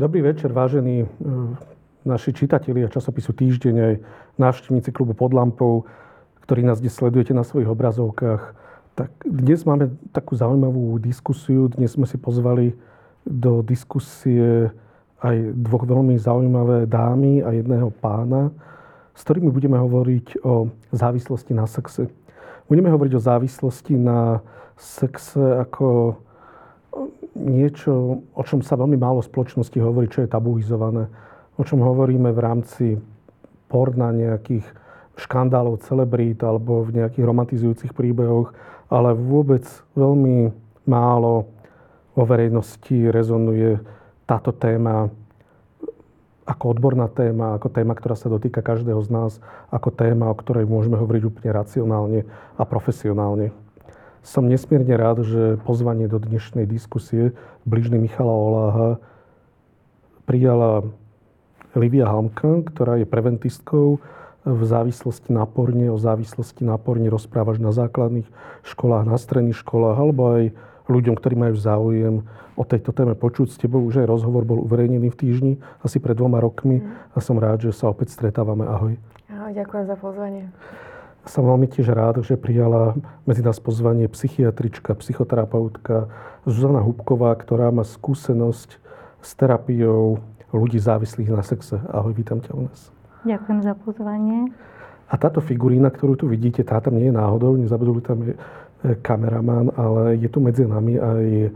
Dobrý večer, vážení e, naši čitatelia časopisu Týždeň návštevníci klubu pod lampou, ktorí nás dnes sledujete na svojich obrazovkách. Tak dnes máme takú zaujímavú diskusiu. Dnes sme si pozvali do diskusie aj dvoch veľmi zaujímavé dámy a jedného pána, s ktorými budeme hovoriť o závislosti na sexe. Budeme hovoriť o závislosti na sexe ako niečo, o čom sa veľmi málo v spoločnosti hovorí, čo je tabuizované. O čom hovoríme v rámci porna nejakých škandálov celebrít alebo v nejakých romantizujúcich príbehoch, ale vôbec veľmi málo vo verejnosti rezonuje táto téma ako odborná téma, ako téma, ktorá sa dotýka každého z nás, ako téma, o ktorej môžeme hovoriť úplne racionálne a profesionálne. Som nesmierne rád, že pozvanie do dnešnej diskusie blížny Michala Oláha prijala Livia Hamka, ktorá je preventistkou v závislosti na porne, o závislosti na porne rozprávaš na základných školách, na stredných školách, alebo aj ľuďom, ktorí majú záujem o tejto téme počuť s tebou. Už aj rozhovor bol uverejnený v týždni, asi pred dvoma rokmi mm. a som rád, že sa opäť stretávame. Ahoj. Ahoj, ďakujem za pozvanie. Som veľmi tiež rád, že prijala medzi nás pozvanie psychiatrička, psychoterapeutka Zuzana Hubková, ktorá má skúsenosť s terapiou ľudí závislých na sexe. Ahoj, vítam ťa u nás. Ďakujem za pozvanie. A táto figurína, ktorú tu vidíte, tá tam nie je náhodou, nezabudli tam je kameraman, ale je tu medzi nami aj e,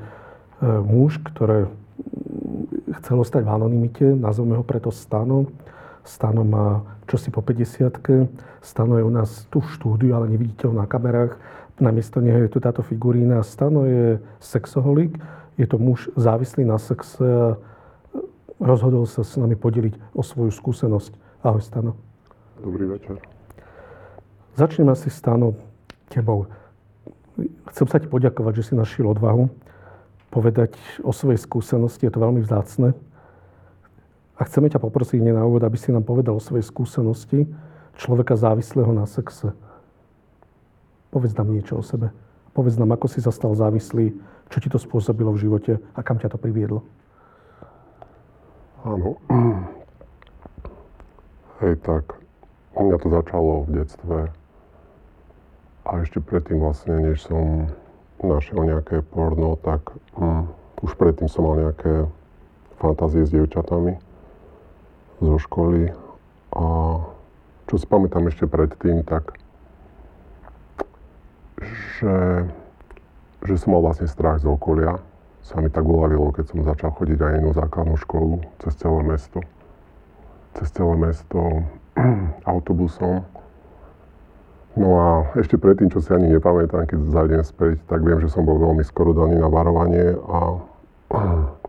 muž, ktorý chcel ostať v anonimite, nazveme ho preto Stano. Stano má čosi po 50 Stano je u nás tu v štúdiu, ale nevidíte ho na kamerách. Namiesto neho je tu táto figurína. Stano je sexoholik, je to muž závislý na sexe rozhodol sa s nami podeliť o svoju skúsenosť. Ahoj, Stano. Dobrý večer. Začnem asi, Stano, tebou. Chcem sa ti poďakovať, že si našiel odvahu povedať o svojej skúsenosti. Je to veľmi vzácne. A chceme ťa poprosiť na úvod, aby si nám povedal o svojej skúsenosti človeka závislého na sexe. Povedz nám niečo o sebe. Povedz nám, ako si sa stal závislý, čo ti to spôsobilo v živote a kam ťa to priviedlo. Áno. Hej, tak mňa to začalo v detstve a ešte predtým vlastne, než som našiel nejaké porno, tak um, už predtým som mal nejaké fantázie s dievčatami zo školy. A čo si pamätám ešte predtým, tak že, že som mal vlastne strach z okolia. Sa mi tak uľavilo, keď som začal chodiť aj inú základnú školu cez celé mesto. Cez celé mesto autobusom No a ešte predtým, čo si ani nepamätám, keď zajdem späť, tak viem, že som bol veľmi skoro daný na varovanie a,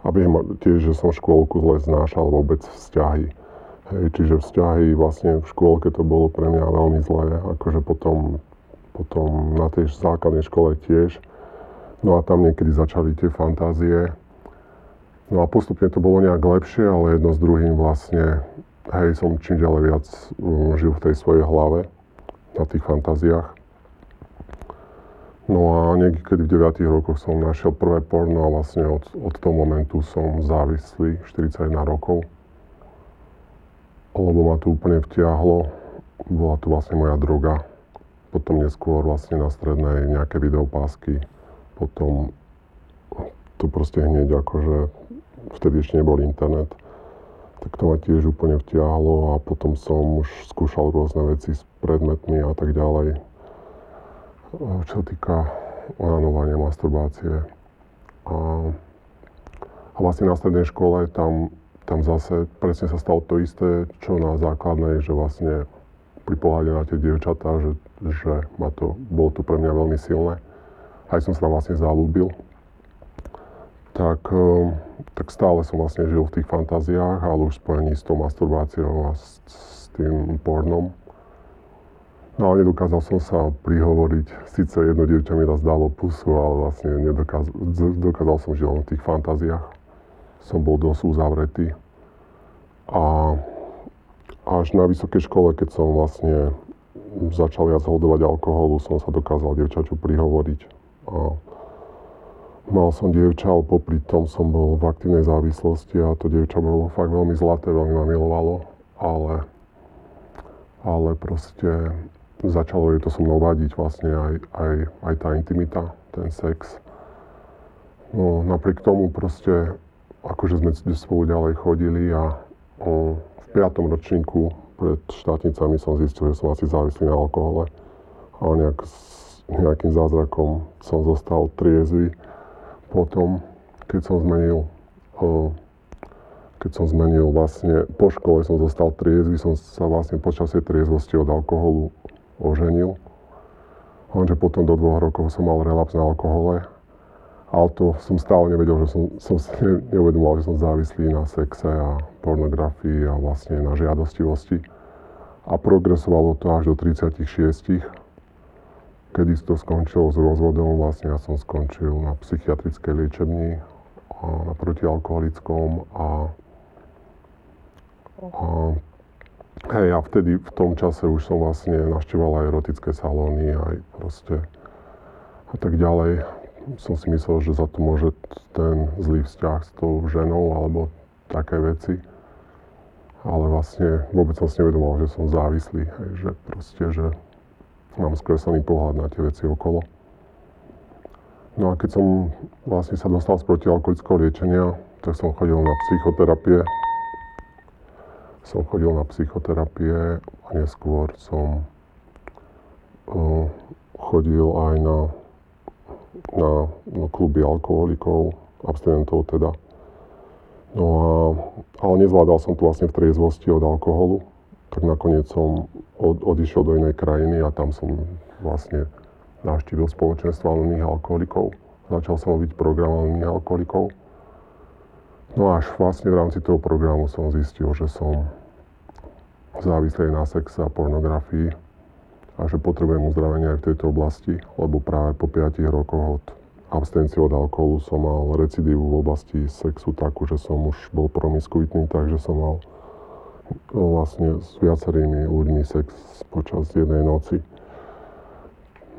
a viem tiež, že som škôlku zle znášal vôbec vzťahy. Hej, čiže vzťahy vlastne v škôlke to bolo pre mňa veľmi zlé, akože potom, potom na tej základnej škole tiež. No a tam niekedy začali tie fantázie. No a postupne to bolo nejak lepšie, ale jedno s druhým vlastne, hej, som čím ďalej viac um, žil v tej svojej hlave na tých fantáziách. No a niekedy v 9 rokoch som našiel prvé porno a vlastne od, od toho momentu som závislý, 41 rokov. Lebo ma to úplne vtiahlo, bola to vlastne moja droga. Potom neskôr vlastne na strednej nejaké videopásky, potom to proste hneď akože vtedy ešte nebol internet tak to ma tiež úplne vtiahlo a potom som už skúšal rôzne veci s predmetmi a tak ďalej. Čo sa týka onanovania, masturbácie. A, a vlastne na strednej škole tam, tam zase presne sa stalo to isté, čo na základnej, že vlastne pri pohľade na tie dievčatá, že, že ma to, bolo to pre mňa veľmi silné. Aj som sa tam vlastne zalúbil tak, ehm, tak stále som vlastne žil v tých fantáziách, ale už spojení s tou masturbáciou a s, s tým pornom. No ale nedokázal som sa prihovoriť. Sice jedno dievča mi raz dalo pusu, ale vlastne nedokázal, dokázal som žiť len v tých fantáziách. Som bol dosť uzavretý. A až na vysokej škole, keď som vlastne začal viac hodovať alkoholu, som sa dokázal dievčaču prihovoriť. A mal som dievča, ale popri tom som bol v aktívnej závislosti a to dievča bolo fakt veľmi zlaté, veľmi ma milovalo, ale, ale proste začalo jej to so mnou vadiť vlastne aj, aj, aj tá intimita, ten sex. No napriek tomu proste, akože sme spolu ďalej chodili a o, v piatom ročníku pred štátnicami som zistil, že som asi závislý na alkohole. A nejak, s nejakým zázrakom som zostal triezvy potom, keď som zmenil, keď som zmenil vlastne, po škole som zostal triezvy, som sa vlastne počas tej triezvosti od alkoholu oženil. Lenže potom do dvoch rokov som mal relaps na alkohole. Ale to som stále nevedel, že som, som si neuvedomoval, že som závislý na sexe a pornografii a vlastne na žiadostivosti. A progresovalo to až do 36 kedy to skončilo s rozvodom, vlastne ja som skončil na psychiatrickej liečebni a na protialkoholickom a, a hej, a vtedy v tom čase už som vlastne našteval aj erotické salóny, aj proste a tak ďalej. Som si myslel, že za to môže ten zlý vzťah s tou ženou alebo také veci. Ale vlastne vôbec som si nevedomal, že som závislý, hej, že proste, že mám skreslený pohľad na tie veci okolo. No a keď som vlastne sa dostal z protialkoholického liečenia, tak som chodil na psychoterapie. Som chodil na psychoterapie a neskôr som uh, chodil aj na, na kluby alkoholikov, abstinentov teda. No a, ale nezvládal som to vlastne v triezvosti od alkoholu tak nakoniec som od, odišiel do inej krajiny a tam som vlastne navštívil spoločenstvo anonimných alkoholikov. Začal som robiť program anonimných alkoholikov. No až vlastne v rámci toho programu som zistil, že som závislý na sexe a pornografii a že potrebujem uzdravenie aj v tejto oblasti, lebo práve po 5 rokoch od abstencie od alkoholu som mal recidívu v oblasti sexu takú, že som už bol promiskuitný, takže som mal vlastne s viacerými ľuďmi sex počas jednej noci.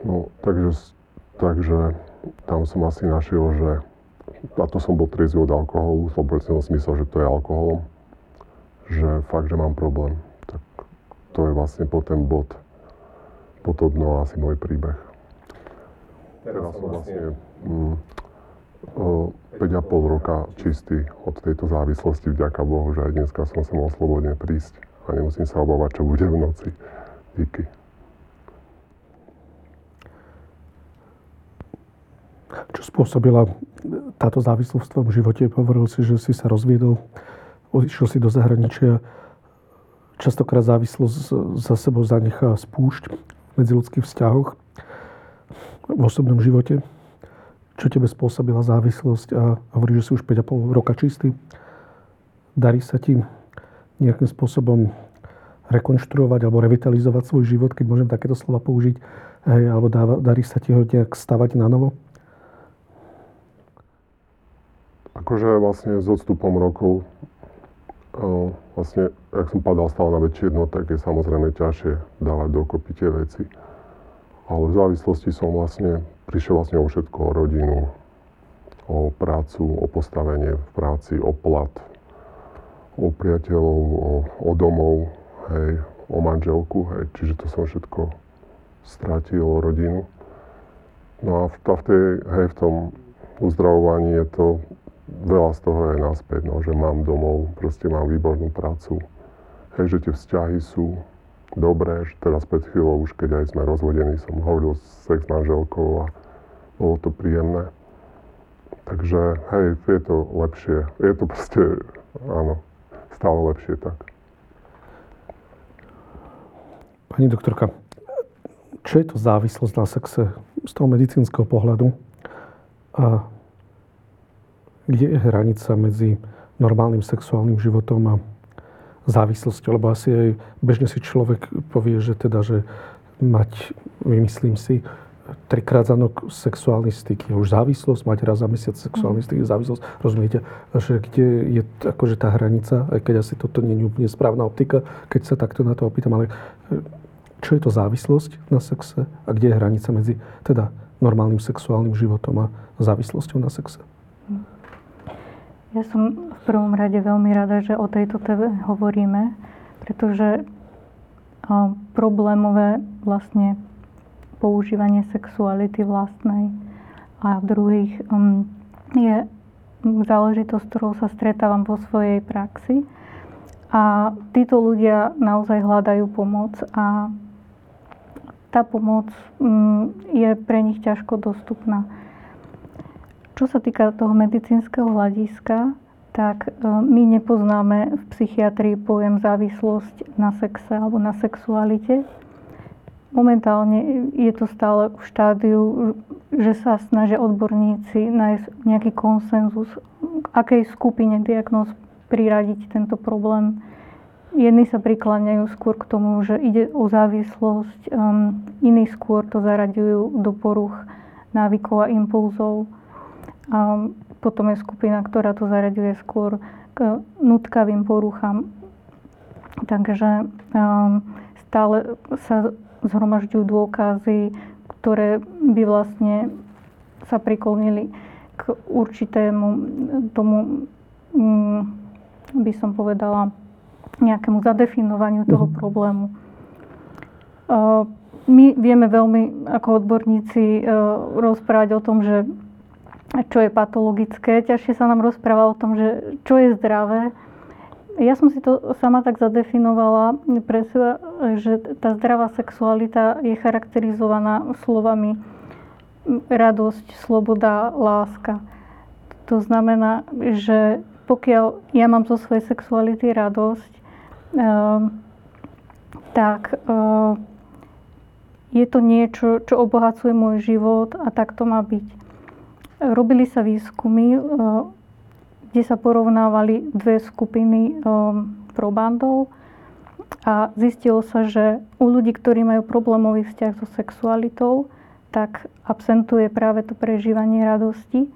No, takže, takže tam som asi našiel, že a to som bol triezvy od alkoholu, lebo som si myslel, že to je alkoholom, že fakt, že mám problém. Tak to je vlastne po ten bod, po to dno asi môj príbeh. Teraz som vlastne mm, 5,5 roka čistý od tejto závislosti, vďaka Bohu, že aj dneska som sa mohol slobodne prísť a nemusím sa obávať, čo bude v noci. Díky. Čo spôsobila táto závislosť v tvojom živote? Hovoril si, že si sa rozviedol, odišiel si do zahraničia. Častokrát závislosť za sebou zanechá spúšť v medziludských vzťahoch v osobnom živote čo tebe spôsobila závislosť a hovorí, že si už 5,5 roka čistý. Darí sa ti nejakým spôsobom rekonštruovať alebo revitalizovať svoj život, keď môžem takéto slova použiť, hej, alebo dáva, darí sa ti ho nejak stavať na novo? Akože vlastne s odstupom rokov vlastne, ak som padal stále na väčšie dno, tak je samozrejme ťažšie dávať dokopy tie veci. Ale v závislosti som vlastne prišiel vlastne o všetko, o rodinu, o prácu, o postavenie v práci, o plat, o priateľov, o, o domov, hej, o manželku, hej, čiže to som všetko stratil, o rodinu. No a v, v, tej, hej, v tom uzdravovaní je to, veľa z toho je naspäť, no, že mám domov, proste mám výbornú prácu, hej, že tie vzťahy sú dobré, že teraz pred chvíľou už keď aj sme rozvodení, som hovoril s sex manželkou a bolo to príjemné. Takže hej, je to lepšie. Je to proste, áno, stále lepšie tak. Pani doktorka, čo je to závislosť na sexe z toho medicínskeho pohľadu? A kde je hranica medzi normálnym sexuálnym životom a závislosťou? Lebo asi aj bežne si človek povie, že teda, že mať, vymyslím si, trikrát za rok sexuálny styk je už závislosť, mať raz za mesiac sexuálny styk je závislosť. Rozumiete, že kde je akože tá hranica, aj keď asi toto nie je úplne správna optika, keď sa takto na to opýtam, ale e, čo je to závislosť na sexe a kde je hranica medzi teda normálnym sexuálnym životom a závislosťou na sexe? Ja som v prvom rade veľmi rada, že o tejto téme hovoríme, pretože problémové vlastne používanie sexuality vlastnej a druhých je záležitosť, ktorou sa stretávam vo svojej praxi. A títo ľudia naozaj hľadajú pomoc a tá pomoc je pre nich ťažko dostupná. Čo sa týka toho medicínskeho hľadiska, tak e, my nepoznáme v psychiatrii pojem závislosť na sexe alebo na sexualite. Momentálne je to stále v štádiu, že sa snažia odborníci nájsť nejaký konsenzus, akej skupine diagnóz priradiť tento problém. Jedni sa prikláňajú skôr k tomu, že ide o závislosť, um, iní skôr to zaraďujú do poruch návykov a impulzov. Um, potom je skupina, ktorá to zaraďuje skôr k nutkavým poruchám. Takže um, stále sa zhromažďujú dôkazy, ktoré by vlastne sa priklonili k určitému tomu, um, by som povedala, nejakému zadefinovaniu toho mhm. problému. My vieme veľmi ako odborníci rozprávať o tom, že čo je patologické. Ťažšie sa nám rozpráva o tom, že čo je zdravé. Ja som si to sama tak zadefinovala pre seba, že tá zdravá sexualita je charakterizovaná slovami radosť, sloboda, láska. To znamená, že pokiaľ ja mám zo svojej sexuality radosť, Ehm, tak ehm, je to niečo, čo obohacuje môj život a tak to má byť. Robili sa výskumy, ehm, kde sa porovnávali dve skupiny probandov a zistilo sa, že u ľudí, ktorí majú problémový vzťah so sexualitou, tak absentuje práve to prežívanie radosti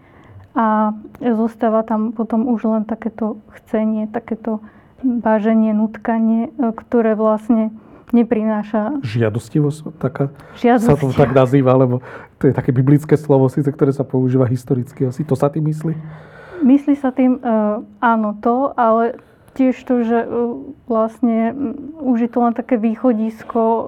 a zostáva tam potom už len takéto chcenie, takéto váženie, nutkanie, e, ktoré vlastne neprináša... Žiadostivosť taká Žiadostivosť. sa to tak nazýva, lebo to je také biblické slovo, síce, ktoré sa používa historicky asi. To sa tým myslí? Myslí sa tým, uh, áno, to, ale tiež to, že uh, vlastne um, už je to len také východisko uh,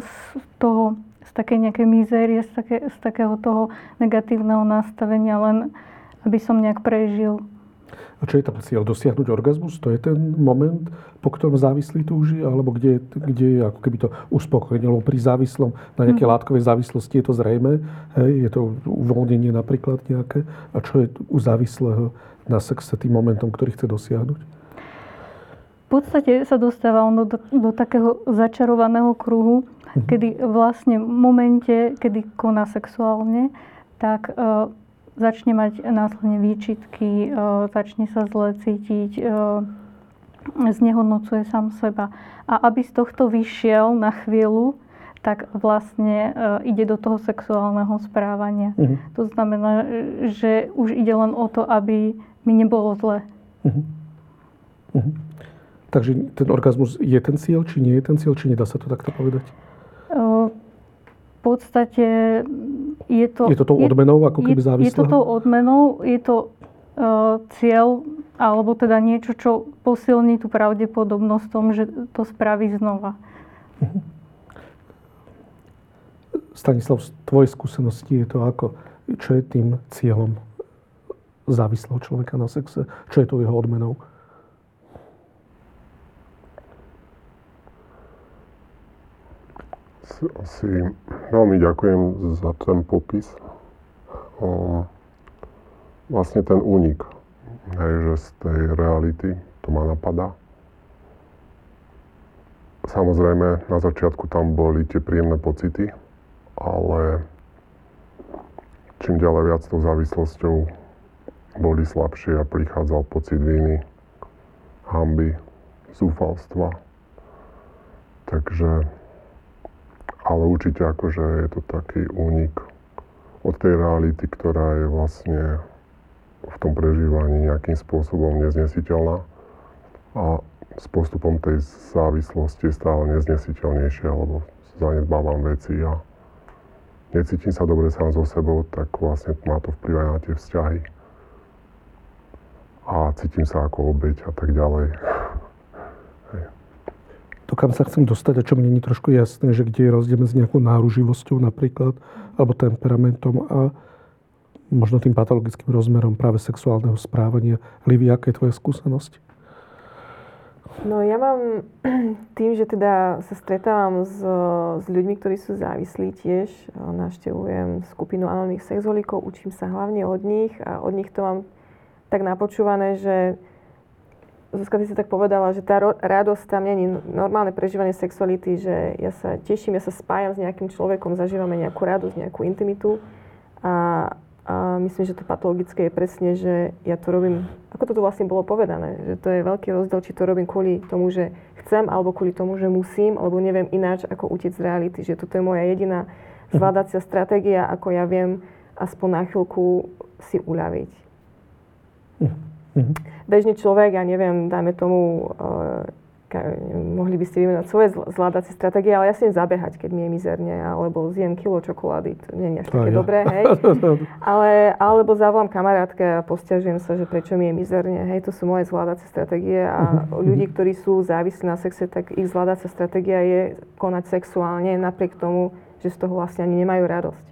z toho, z takej nejakej mizérie, z, také, z takého toho negatívneho nastavenia, len aby som nejak prežil. A čo je tam cieľ? Dosiahnuť orgazmus? To je ten moment, po ktorom závislý túži? Alebo kde, kde je ako keby to uspokojenie? Lebo pri závislom, na nejaké mm. látkovej závislosti je to zrejme. Hej, je to uvoľnenie napríklad nejaké. A čo je u závislého na sexe tým momentom, ktorý chce dosiahnuť? V podstate sa dostáva ono do, do takého začarovaného kruhu, mm. kedy vlastne v momente, kedy koná sexuálne, tak uh, začne mať následne výčitky, e, začne sa zle cítiť, e, znehodnocuje sám seba. A aby z tohto vyšiel na chvíľu, tak vlastne e, ide do toho sexuálneho správania. Uh-huh. To znamená, že už ide len o to, aby mi nebolo zle. Uh-huh. Uh-huh. Takže ten orgazmus je ten cieľ, či nie je ten cieľ, či nedá sa to takto povedať? v podstate je to... Je to tou odmenou, ako keby závislého? Je to tou odmenou, je to uh, cieľ, alebo teda niečo, čo posilní tú pravdepodobnosť tom, že to spraví znova. Stanislav, z tvojej skúsenosti je to ako, čo je tým cieľom závislého človeka na sexe? Čo je to jeho odmenou? Asi veľmi ďakujem za ten popis. O, vlastne ten únik, hej, že z tej reality to ma napadá. Samozrejme, na začiatku tam boli tie príjemné pocity, ale čím ďalej viac tou závislosťou boli slabšie a prichádzal pocit viny, hamby, zúfalstva. Takže ale určite akože je to taký únik od tej reality, ktorá je vlastne v tom prežívaní nejakým spôsobom neznesiteľná a s postupom tej závislosti stále neznesiteľnejšia, lebo zanedbávam veci a necítim sa dobre sám so sebou, tak vlastne má to vplyv na tie vzťahy. A cítim sa ako obeď a tak ďalej. To, kam sa chcem dostať a čo nie je trošku jasné, že kde je rozdiel medzi nejakou náruživosťou napríklad, alebo temperamentom a možno tým patologickým rozmerom práve sexuálneho správania. Livia, aká je tvoja skúsenosť? No ja mám tým, že teda sa stretávam s, s ľuďmi, ktorí sú závislí tiež. Naštevujem skupinu anonimných sexualikov, učím sa hlavne od nich a od nich to mám tak napočúvané, že Zuzka, ty si tak povedala, že tá radosť tam není normálne prežívanie sexuality, že ja sa teším, ja sa spájam s nejakým človekom, zažívame nejakú radosť, nejakú intimitu. A, a myslím, že to patologické je presne, že ja to robím, ako to tu vlastne bolo povedané, že to je veľký rozdiel, či to robím kvôli tomu, že chcem, alebo kvôli tomu, že musím, alebo neviem ináč, ako utiec z reality, že toto je moja jediná zvládacia stratégia, ako ja viem aspoň na chvíľku si uľaviť. Mm-hmm bežný človek, ja neviem, dajme tomu, uh, mohli by ste vymenovať svoje zvládacie stratégie, ale ja si zabehať, keď mi je mizerne, alebo zjem kilo čokolády, to nie je až také ja. dobré, hej. ale, alebo zavolám kamarátke a postiažujem sa, že prečo mi je mizerne, hej, to sú moje zvládacie stratégie a ľudí, ktorí sú závislí na sexe, tak ich zvládacia stratégia je konať sexuálne, napriek tomu, že z toho vlastne ani nemajú radosť.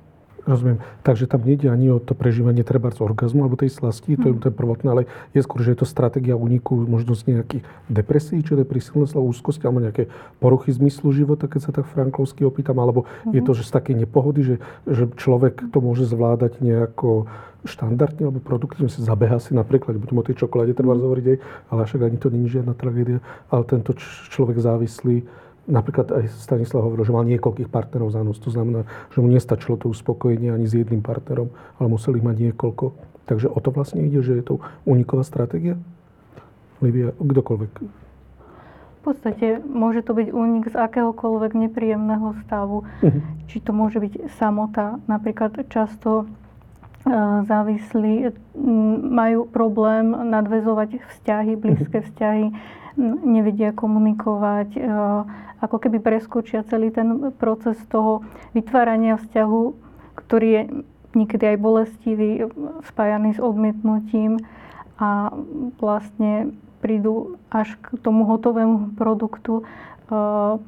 Rozumiem. Takže tam nejde ani o to prežívanie treba z orgazmu alebo tej slasti, to je, to je prvotné, ale je skôr, že je to stratégia úniku, možnosť nejakých depresí, čo depresívne slovo úzkosti, alebo nejaké poruchy zmyslu života, keď sa tak franklovsky opýtam, alebo mm-hmm. je to, že z takej nepohody, že, že človek to môže zvládať nejako štandardne alebo produktívne si zabeha si napríklad, budem o tej čokoláde treba mm. hovoriť aj, ale však ani to není žiadna tragédia, ale tento človek závislý Napríklad aj Stanislav hovoril, že mal niekoľkých partnerov za noc. To znamená, že mu nestačilo to uspokojenie ani s jedným partnerom, ale museli mať niekoľko. Takže o to vlastne ide, že je to uniková stratégia? Livia, kdokoľvek. V podstate môže to byť únik z akéhokoľvek nepríjemného stavu. Uh-huh. Či to môže byť samota. Napríklad často e, závislí majú problém nadvezovať vzťahy, blízke mhm. vzťahy, nevedia komunikovať, e, ako keby preskočia celý ten proces toho vytvárania vzťahu, ktorý je niekedy aj bolestivý, spájaný s odmietnutím a vlastne prídu až k tomu hotovému produktu uh,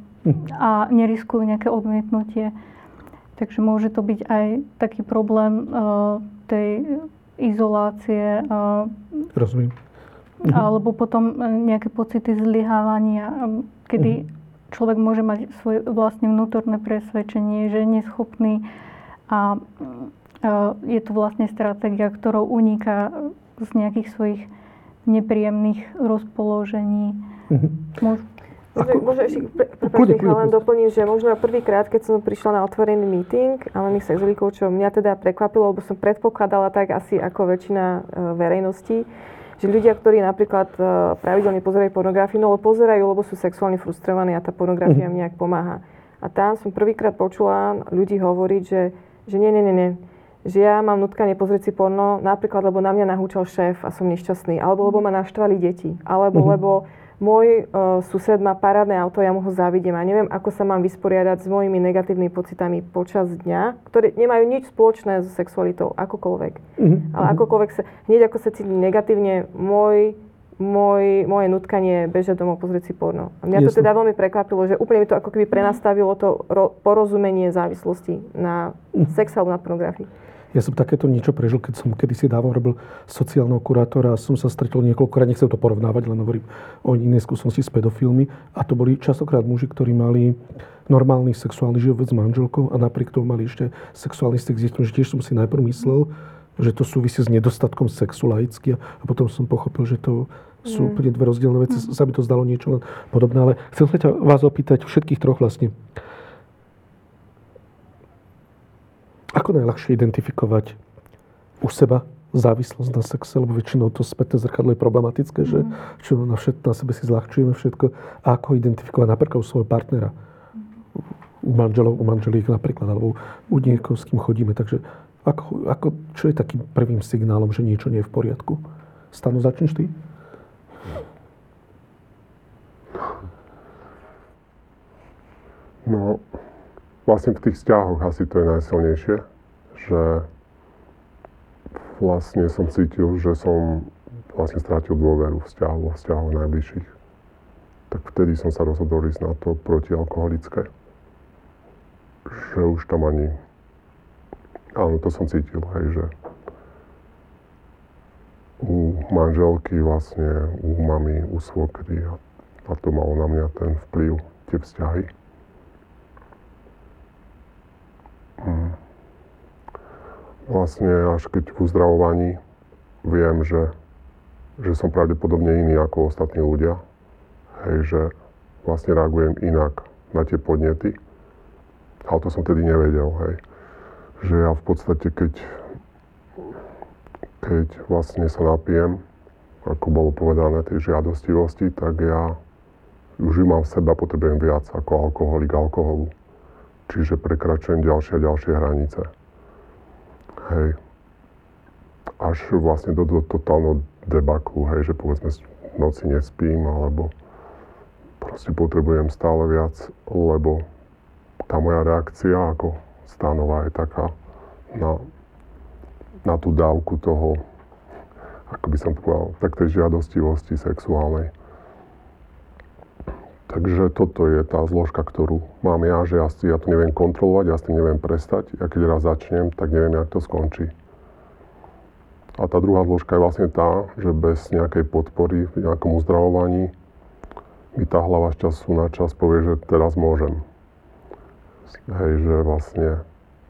a neriskujú nejaké odmietnutie. Takže môže to byť aj taký problém uh, tej izolácie. Uh, Rozumiem. Alebo potom nejaké pocity zlyhávania, kedy uh-huh človek môže mať svoje vlastne vnútorné presvedčenie, že je neschopný a je to vlastne stratégia, ktorou uniká z nejakých svojich nepríjemných rozpoložení. Mm-hmm. Ako... Môže ešte, prepáč, len doplním, že možno prvýkrát, keď som prišla na otvorený meeting Alených sexuálnikov, čo mňa teda prekvapilo, lebo som predpokladala tak asi ako väčšina e, verejnosti, že ľudia, ktorí napríklad e, pravidelne pozerajú pornografiu, no pozerajú, lebo sú sexuálne frustrovaní a tá pornografia im nejak pomáha. A tam som prvýkrát počula ľudí hovoriť, že, že nie, nie, nie, nie, že ja mám nutkanie pozrieť si porno, napríklad, lebo na mňa nahúčal šéf a som nešťastný, alebo lebo ma naštvali deti, alebo uh-huh. lebo môj uh, sused má parádne auto, ja mu ho závidím a neviem, ako sa mám vysporiadať s mojimi negatívnymi pocitami počas dňa, ktoré nemajú nič spoločné so sexualitou, akokoľvek. Mm-hmm. Ale akokoľvek sa, hneď ako sa cítim negatívne, môj, môj, moje nutkanie bežať domov pozrieť si porno. A mňa Jasne. to teda veľmi prekvapilo, že úplne mi to ako keby prenastavilo to ro- porozumenie závislosti na mm. sex alebo na pornografii. Ja som takéto niečo prežil, keď som kedysi dávno robil sociálneho kurátora a som sa stretol niekoľkokrát, nechcem to porovnávať, len hovorím o inej skúsenosti s pedofilmi. A to boli častokrát muži, ktorí mali normálny sexuálny život s manželkou a napriek tomu mali ešte sexuálny styk s deťmi, že tiež som si najprv myslel, že to súvisí s nedostatkom sexu laicky a potom som pochopil, že to sú mm. úplne dve rozdielne veci. Mm. Sa mi to zdalo niečo podobné, ale chcem sa vás opýtať všetkých troch vlastne. Ako najľahšie identifikovať u seba závislosť na sexe, lebo väčšinou to spätné zrkadlo je problematické, mm. že mhm. čo na, všetko, na sebe si zľahčujeme všetko. A ako identifikovať napríklad u svojho partnera, u manželov, u manželík napríklad, alebo u niekoho, s kým chodíme. Takže ako, ako, čo je takým prvým signálom, že niečo nie je v poriadku? Stanu, začneš ty? No, vlastne v tých vzťahoch asi to je najsilnejšie, že vlastne som cítil, že som vlastne strátil dôveru vzťahu, vo vzťahu najbližších. Tak vtedy som sa rozhodol ísť na to protialkoholické. Že už tam ani... Áno, to som cítil, hej, že u manželky vlastne, u mamy, u svokry a, a to malo na mňa ten vplyv, tie vzťahy. Vlastne až keď v uzdravovaní viem, že, že som pravdepodobne iný ako ostatní ľudia, hej, že vlastne reagujem inak na tie podnety. Ale to som tedy nevedel, hej. Že ja v podstate, keď, keď vlastne sa napijem, ako bolo povedané, tej žiadostivosti, tak ja už ju mám v sebe a potrebujem viac ako alkoholik alkoholu. Čiže prekračujem ďalšie a ďalšie hranice. Hej. Až vlastne do, do totálneho debaklu, hej, že povedzme noci nespím, alebo proste potrebujem stále viac, lebo tá moja reakcia ako stanová je taká na, na tú dávku toho, ako by som povedal, tak tej žiadostivosti sexuálnej. Takže toto je tá zložka, ktorú mám ja, že ja, ja to neviem kontrolovať, ja s tým neviem prestať. Ja keď raz začnem, tak neviem, jak to skončí. A tá druhá zložka je vlastne tá, že bez nejakej podpory v nejakom uzdravovaní mi tá hlava z času na čas povie, že teraz môžem. Hej, že vlastne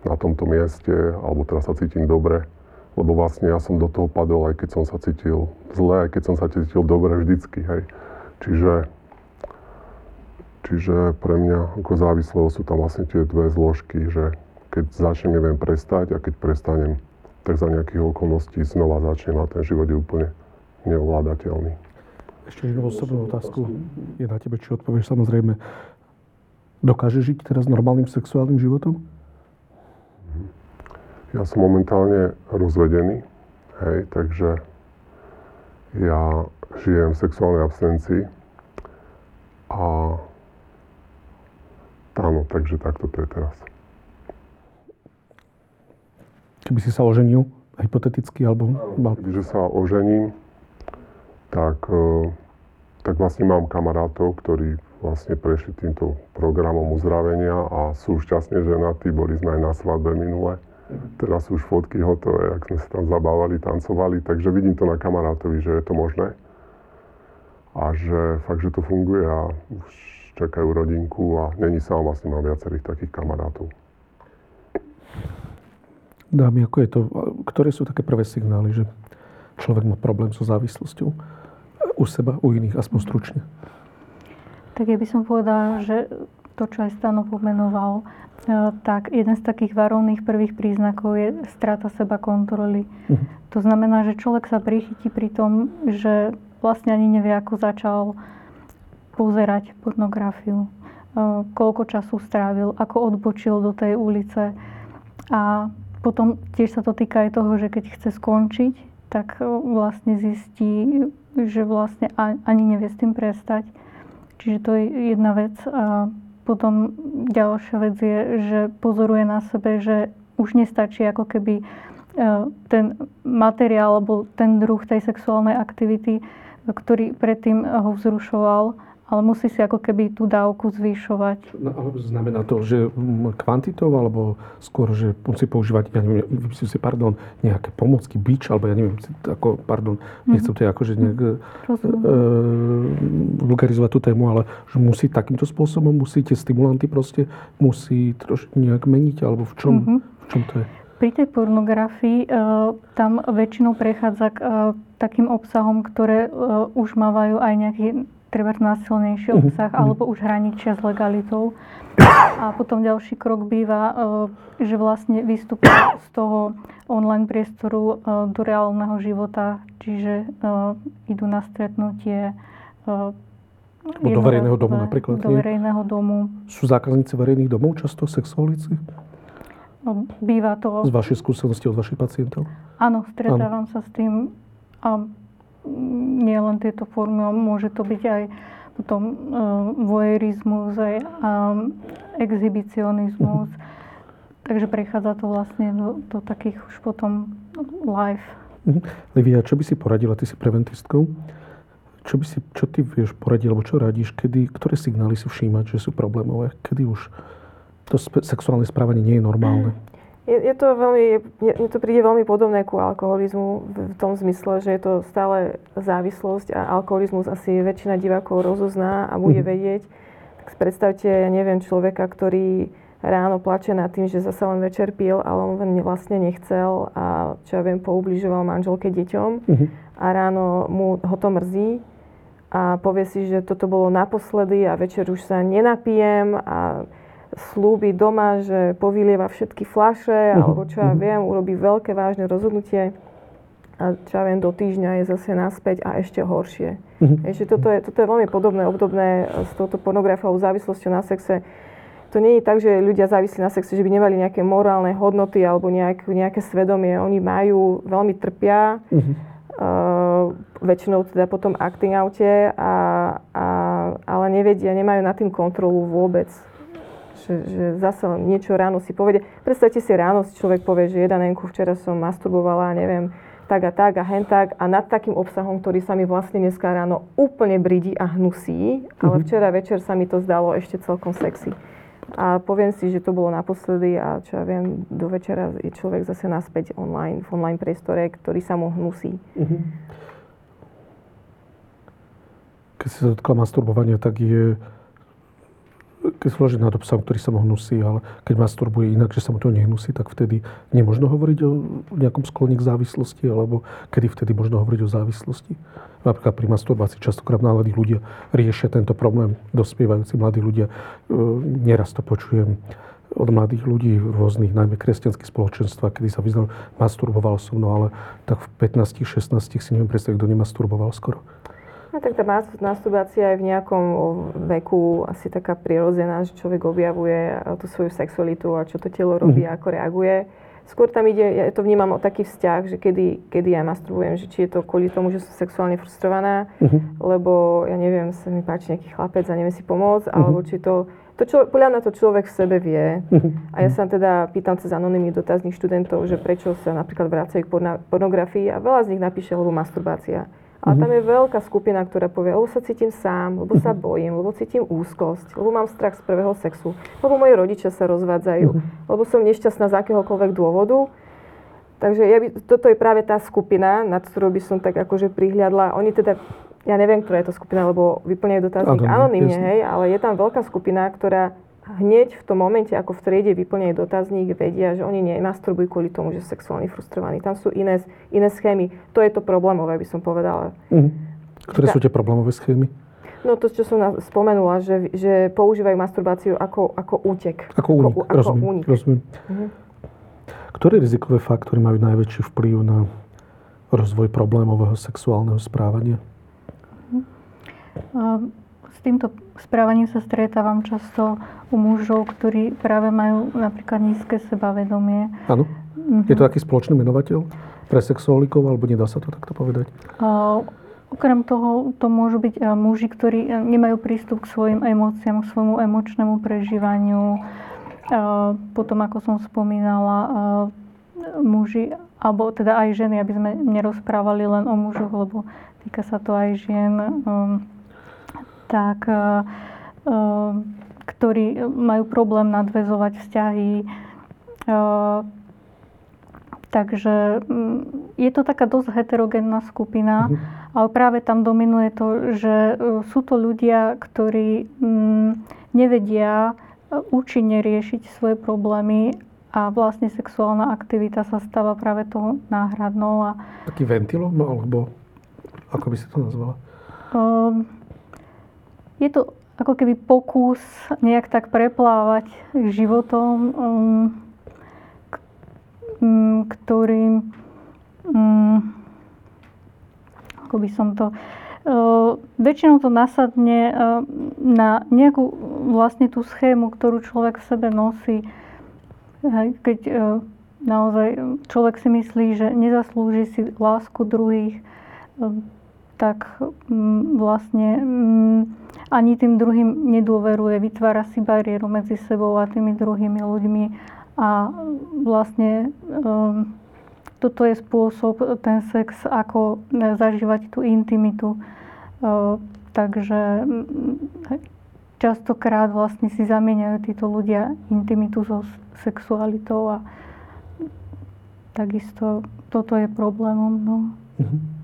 na tomto mieste, alebo teraz sa cítim dobre, lebo vlastne ja som do toho padol, aj keď som sa cítil zle, aj keď som sa cítil dobre vždycky, hej. Čiže Čiže pre mňa ako závislého sú tam vlastne tie dve zložky, že keď začnem, neviem prestať a keď prestanem, tak za nejakých okolností znova začnem a ten život je úplne neovládateľný. Ešte jednu osobnú otázku je na tebe, či odpovieš samozrejme. Dokáže žiť teraz normálnym sexuálnym životom? Ja som momentálne rozvedený, hej, takže ja žijem v sexuálnej absencii a Áno, takže takto to je teraz. Keby si sa oženil, hypoteticky, alebo... Áno, kebyže sa ožením, tak, e, tak vlastne mám kamarátov, ktorí vlastne prešli týmto programom uzdravenia a sú šťastne ženatí. Boli sme aj na svadbe minule. Teraz sú už fotky hotové, ak sme sa tam zabávali, tancovali. Takže vidím to na kamarátovi, že je to možné. A že fakt, že to funguje a už čakajú rodinku a není sám, vlastne mám viacerých takých kamarátov. Dámy, ako je to, ktoré sú také prvé signály, že človek má problém so závislosťou? U seba, u iných, aspoň stručne. Tak ja by som povedala, že to, čo aj Stano pomenoval, e, tak jeden z takých varovných prvých príznakov je strata seba kontroly. Uh-huh. To znamená, že človek sa prichytí pri tom, že vlastne ani nevie, ako začal pozerať pornografiu, e, koľko času strávil, ako odbočil do tej ulice. A potom tiež sa to týka aj toho, že keď chce skončiť, tak e, vlastne zistí, že vlastne ani nevie s tým prestať. Čiže to je jedna vec. A potom ďalšia vec je, že pozoruje na sebe, že už nestačí ako keby e, ten materiál alebo ten druh tej sexuálnej aktivity, ktorý predtým ho vzrušoval, ale musí si ako keby tú dávku zvyšovať. No, ale znamená to, že kvantitou, alebo skôr, že musí používať, ja neviem, si, pardon, nejaké pomocky, bič, alebo ja neviem, ako, pardon, mm-hmm. nechcem to akože nejak e, vulgarizovať tú tému, ale že musí takýmto spôsobom, musí tie stimulanty proste, musí trošku nejak meniť, alebo v čom, mm-hmm. v čom to je? Pri tej pornografii e, tam väčšinou prechádza k e, takým obsahom, ktoré e, už mávajú aj nejaký treba násilnejší mhm, obsah uh-huh. alebo už hraničia s legalitou. A potom ďalší krok býva, e, že vlastne vystúpia z toho online priestoru e, do reálneho života, čiže e, idú na stretnutie do verejného domu napríklad. Do verejného domu. Sú zákazníci verejných domov často sexuálnici? No, býva to. Z vašej skúsenosti od vašich pacientov? Áno, stretávam Áno. sa s tým. A nie len tieto formy, môže to byť aj potom uh, vojerizmus, aj um, exhibicionizmus. Takže prechádza to vlastne do, do takých už potom live. Mhm. Livia, čo by si poradila? Ty si preventistkou. Čo, by si, čo ty vieš poradiť, alebo čo radíš, kedy, ktoré signály si všímať, že sú problémové? Kedy už to sexuálne správanie nie je normálne? Je, je to veľmi, mne to príde veľmi podobné ku alkoholizmu v tom zmysle, že je to stále závislosť a alkoholizmus asi väčšina divákov rozozná a bude mm-hmm. vedieť. Tak predstavte, ja neviem, človeka, ktorý ráno plače nad tým, že zase len večer pil, ale on vlastne nechcel a čo ja viem, poubližoval manželke deťom mm-hmm. a ráno mu ho to mrzí a povie si, že toto bolo naposledy a večer už sa nenapijem a slúbi doma, že povylieva všetky flaše, uh-huh. alebo čo ja mhm. viem, urobí veľké vážne rozhodnutie a čo ja viem, do týždňa je zase naspäť a ešte horšie. Uh-huh. Ešte toto je, toto je veľmi podobné, obdobné s touto pornografiou, závislosťou na sexe. To nie je tak, že ľudia závislí na sexe, že by nemali nejaké morálne hodnoty alebo nejak, nejaké svedomie. Oni majú, veľmi trpia, uh-huh. uh, väčšinou teda potom acting oute, a, a, ale nevedia, nemajú nad tým kontrolu vôbec že, že zase niečo ráno si povede. Predstavte si ráno si človek povie, že jedanenku včera som masturbovala, neviem, tak a tak a hen tak a nad takým obsahom, ktorý sa mi vlastne dneska ráno úplne bridí a hnusí, ale mhm. včera večer sa mi to zdalo ešte celkom sexy. A poviem si, že to bolo naposledy a čo ja viem, do večera je človek zase naspäť online, v online priestore, ktorý sa mu hnusí. Uh-huh. Keď si sa dotkla masturbovania, tak je složí nad obsahom, ktorý sa mu hnusí, ale keď masturbuje inak, že sa mu to nehnusí, tak vtedy nemôžno hovoriť o nejakom sklone k závislosti, alebo kedy vtedy možno hovoriť o závislosti. Napríklad pri masturbácii častokrát mladí ľudia riešia tento problém, dospievajúci mladí ľudia. E, neraz to počujem od mladých ľudí v rôznych, najmä kresťanských spoločenstvách, kedy sa vyznal, masturboval som, no ale tak v 15-16 si neviem predstaviť, kto nemasturboval skoro. No, tak tá masturbácia je v nejakom veku asi taká prirodzená, že človek objavuje tú svoju sexualitu a čo to telo robí, mm. ako reaguje. Skôr tam ide, ja to vnímam o taký vzťah, že kedy, kedy ja masturbujem, že či je to kvôli tomu, že som sexuálne frustrovaná, mm-hmm. lebo ja neviem, sa mi páči nejaký chlapec a neviem si pomôcť, mm-hmm. alebo či to, to čo, podľa mňa to človek v sebe vie. Mm-hmm. A ja sa teda pýtam cez anonimných dotazných študentov, že prečo sa napríklad vracajú k pornografii a veľa z nich napíše, lebo masturbácia. Ale tam je veľká skupina, ktorá povie, lebo sa cítim sám, lebo sa bojím, lebo cítim úzkosť, lebo mám strach z prvého sexu, lebo moji rodičia sa rozvádzajú, lebo som nešťastná z akéhokoľvek dôvodu. Takže ja by, toto je práve tá skupina, nad ktorou by som tak akože prihliadla. Oni teda, ja neviem, ktorá je to skupina, lebo vyplňajú dotazník anonimne, hej, ale je tam veľká skupina, ktorá hneď v tom momente, ako v triede vyplňajú dotazník, vedia, že oni nemasturbujú kvôli tomu, že sú sexuálne frustrovaní. Tam sú iné, iné schémy. To je to problémové, by som povedala. Mm. Ktoré sú tie problémové schémy? No to, čo som spomenula, že, že používajú masturbáciu ako, ako útek. Ako únik, ako, rozumiem. Ako únik. rozumiem. Mm-hmm. Ktoré rizikové faktory majú najväčší vplyv na rozvoj problémového sexuálneho správania? Mm s týmto správaním sa stretávam často u mužov, ktorí práve majú napríklad nízke sebavedomie. Áno. Mm-hmm. Je to taký spoločný menovateľ pre sexuálikov, alebo nedá sa to takto povedať? Uh, okrem toho, to môžu byť muži, ktorí nemajú prístup k svojim emóciám, k svojmu emočnému prežívaniu. Potom, ako som spomínala, muži, alebo teda aj ženy, aby sme nerozprávali len o mužoch, lebo týka sa to aj žien. Tak, e, e, ktorí majú problém nadvezovať vzťahy. E, takže mm, je to taká dosť heterogénna skupina, mm-hmm. ale práve tam dominuje to, že sú to ľudia, ktorí mm, nevedia účinne riešiť svoje problémy a vlastne sexuálna aktivita sa stáva práve toho náhradnou. A... Taký ventilom, alebo ako by si to nazvala? Um, je to ako keby pokus nejak tak preplávať životom, um, um, ktorým, um, ako by som to, uh, väčšinou to nasadne uh, na nejakú vlastne tú schému, ktorú človek v sebe nosí. Keď uh, naozaj človek si myslí, že nezaslúži si lásku druhých, um, tak mm, vlastne mm, ani tým druhým nedôveruje, vytvára si bariéru medzi sebou a tými druhými ľuďmi a vlastne um, toto je spôsob, ten sex, ako zažívať tú intimitu. Uh, takže častokrát vlastne si zamieňajú títo ľudia intimitu so sexualitou a takisto toto je problémom. No. Mm-hmm.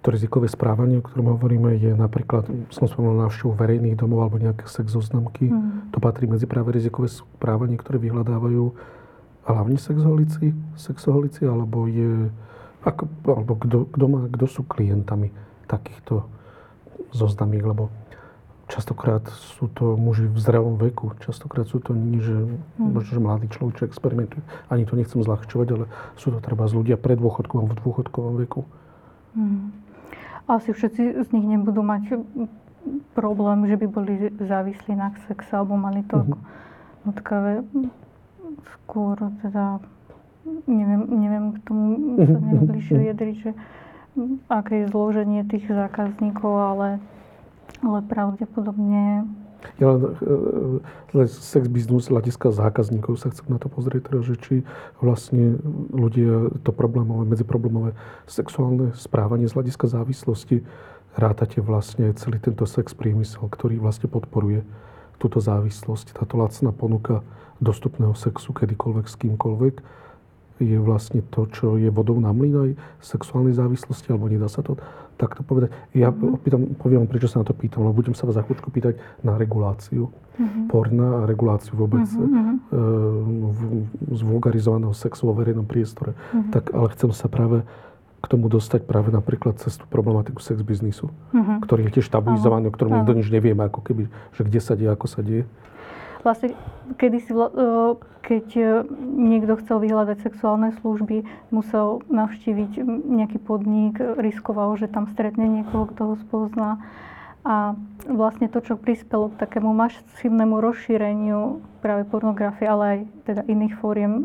To rizikové správanie, o ktorom hovoríme, je napríklad, som spomenul návštevu verejných domov alebo nejaké sex zoznamky. Mm. To patrí medzi práve rizikové správanie, ktoré vyhľadávajú hlavne sexholici, sexoholici, alebo je, ako, alebo kto, kto, má, kto sú klientami takýchto zoznamiek, lebo častokrát sú to muži v zrelom veku, častokrát sú to nie, že mm. možno, že mladý človek, experimentuje. Ani to nechcem zľahčovať, ale sú to treba z ľudia pred dôchodkom v dôchodkovom veku. Mm asi všetci z nich nebudú mať problém, že by boli závislí na sexe alebo mali to uh-huh. nutkavé. Skôr teda neviem, neviem k tomu sa mhm. neviem bližšie vyjadriť, že aké je zloženie tých zákazníkov, ale, ale pravdepodobne ja len, len sex business hľadiska zákazníkov sa chcem na to pozrieť, teda, že či vlastne ľudia to problémové, medziproblémové sexuálne správanie z hľadiska závislosti rátate vlastne celý tento sex priemysel, ktorý vlastne podporuje túto závislosť. Táto lacná ponuka dostupného sexu kedykoľvek s kýmkoľvek je vlastne to, čo je vodou na mlyn aj sexuálnej závislosti, alebo nedá sa to takto povedať. Ja mm-hmm. poviem, prečo sa na to pýtam, lebo budem sa vás za chvíľku pýtať na reguláciu mm-hmm. porna a reguláciu vôbec mm-hmm. e, zvulgarizovaného sexu vo verejnom priestore. Mm-hmm. Tak, ale chcem sa práve k tomu dostať práve napríklad cez tú problematiku sex biznisu, mm-hmm. ktorý je tiež tabuizovaný, o ktorom nikto nič nevieme, ako keby, že kde sa deje, ako sa deje. Vlastne, kedy si, e, keď e, niekto chcel vyhľadať sexuálne služby, musel navštíviť nejaký podnik, riskoval, že tam stretne niekoho, kto ho spozná. A vlastne to, čo prispelo k takému masívnemu rozšíreniu práve pornografie, ale aj teda iných fóriem e,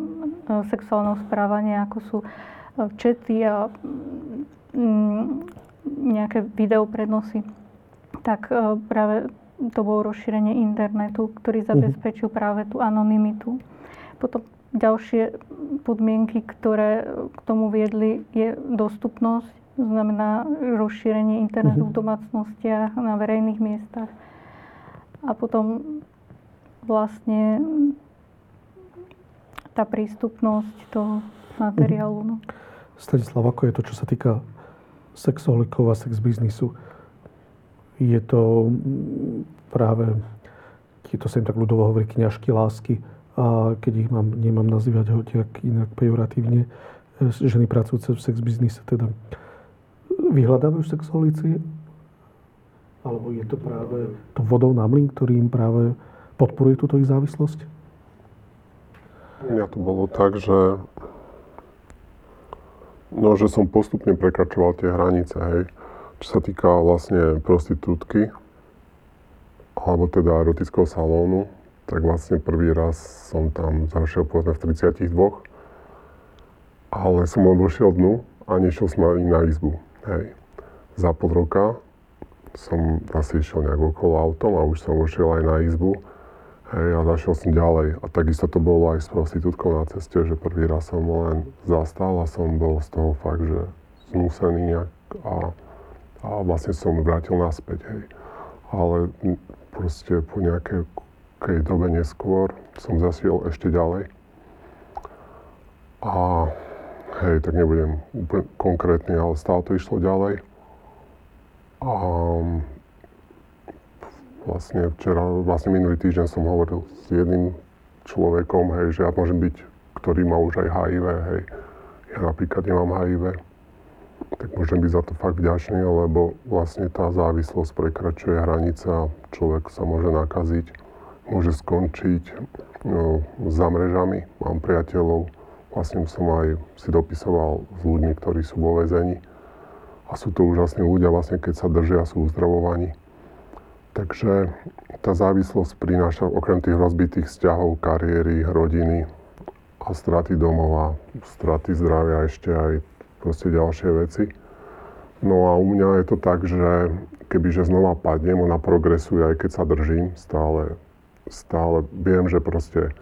sexuálneho správania, ako sú čety a nejaké videoprednosy, tak práve to bolo rozšírenie internetu, ktorý mhm. zabezpečil práve tú anonymitu. Potom ďalšie podmienky, ktoré k tomu viedli, je dostupnosť, to znamená rozšírenie internetu v mhm. domácnostiach, na verejných miestach. A potom vlastne tá prístupnosť toho materiálu. No. Stanislav, ako je to, čo sa týka sexoholikov a sex biznisu? Je to mm, práve, to sa im tak ľudovo hovorí, kniažky lásky. A keď ich mám, nemám nazývať ho inak pejoratívne, e, ženy pracujúce v sex biznise, teda vyhľadávajú sexualici? Alebo je to práve to vodou na mlyn, ktorý im práve podporuje túto ich závislosť? Ja to bolo tak, že no, že som postupne prekračoval tie hranice, hej čo sa týka vlastne prostitútky, alebo teda erotického salónu, tak vlastne prvý raz som tam zašiel povedzme v 32, ale som len vošiel dnu a nešiel som ani na izbu. Hej. Za pol roka som asi išiel nejak okolo autom a už som vošiel aj na izbu. Hej, a zašiel som ďalej. A takisto to bolo aj s prostitútkou na ceste, že prvý raz som len zastal a som bol z toho fakt, že znúsený nejak a a vlastne som vrátil naspäť, hej. Ale proste po nejakej dobe neskôr som zasiel ešte ďalej. A hej, tak nebudem úplne konkrétny, ale stále to išlo ďalej. A vlastne včera, vlastne minulý týždeň som hovoril s jedným človekom, hej, že ja môžem byť, ktorý má už aj HIV, hej. Ja napríklad nemám HIV tak môžem byť za to fakt vďačný, lebo vlastne tá závislosť prekračuje hranice a človek sa môže nakaziť, môže skončiť no, za mrežami. Mám priateľov, vlastne som aj si dopisoval s ľuďmi, ktorí sú vo väzení. A sú to úžasní ľudia, vlastne keď sa držia, sú uzdravovaní. Takže tá závislosť prináša okrem tých rozbitých vzťahov, kariéry, rodiny a straty domova, straty zdravia ešte aj proste ďalšie veci. No a u mňa je to tak, že kebyže znova padnem, ona progresuje, aj keď sa držím, stále, stále viem, že proste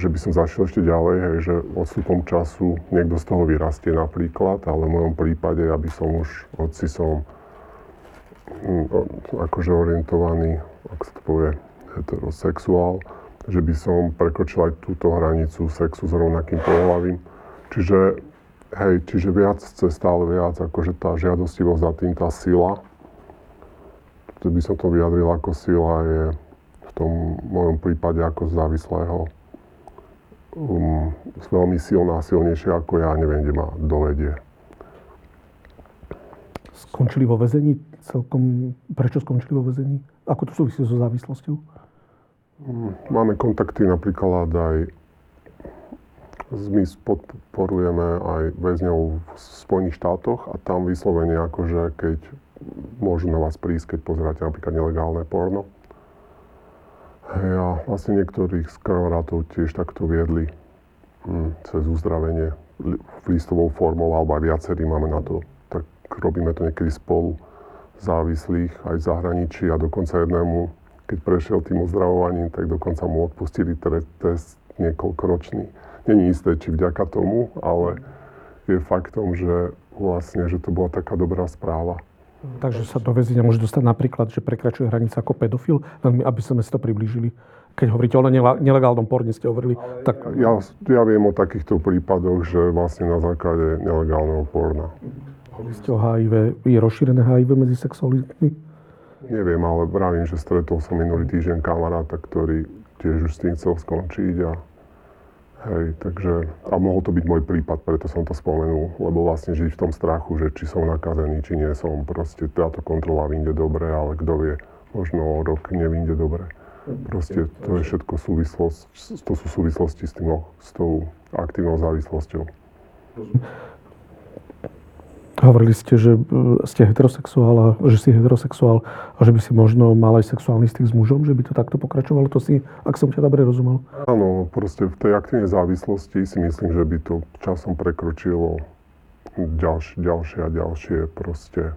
že by som zašiel ešte ďalej, hej, že odstupom času niekto z toho vyrastie napríklad, ale v mojom prípade, aby som už, hoci som hm, akože orientovaný, ak sa to povie, heterosexuál, že by som prekročil aj túto hranicu sexu s rovnakým pohľavím. Čiže, hej, čiže viac chce stále viac, akože tá žiadostivosť za tým, tá sila, to by som to vyjadril ako sila je v tom mojom prípade ako závislého um, veľmi silná, silnejšia ako ja, neviem, kde ma dovedie. Skončili vo väzení celkom... Prečo skončili vo väzení? Ako to súvisí so závislosťou? Um, máme kontakty napríklad aj my podporujeme aj väzňov v Spojených štátoch a tam vyslovene akože keď môžu na vás prísť, keď pozeráte napríklad nelegálne porno, Hej, a vlastne niektorých z kamarátov tiež takto viedli hm, cez uzdravenie listovou formou, alebo aj viacerí máme na to. Tak robíme to niekedy spolu závislých aj v zahraničí a dokonca jednému, keď prešiel tým uzdravovaním, tak dokonca mu odpustili test niekoľkoročný. Není isté, či vďaka tomu, ale je faktom, že vlastne, že to bola taká dobrá správa. Takže sa do väzenia môže dostať napríklad, že prekračuje hranice ako pedofil, veľmi, aby sme si to priblížili. Keď hovoríte o nelegálnom porne, ste hovorili. Tak... Ja, ja viem o takýchto prípadoch, že vlastne na základe nelegálneho porna. Hovorili ste o HIV. Je rozšírené HIV medzi sexualitmi? Neviem, ale vravím, že stretol som minulý týždeň kamaráta, ktorý tiež už s tým chcel skončiť a Hej, takže, a mohol to byť môj prípad, preto som to spomenul, lebo vlastne žiť v tom strachu, že či som nakazený, či nie som, proste táto kontrola vyjde dobre, ale kto vie, možno o rok nevyjde dobre. Proste to je všetko súvislosť, to sú súvislosti s, tým, s tou aktívnou závislosťou. Hovorili ste, že e, ste heterosexuál a že si heterosexuál a že by si možno mal aj sexuálny styk s mužom, že by to takto pokračovalo. To si, ak som ťa dobre rozumel. Áno, proste v tej aktívnej závislosti si myslím, že by to časom prekročilo ďalš, ďalšie a ďalšie proste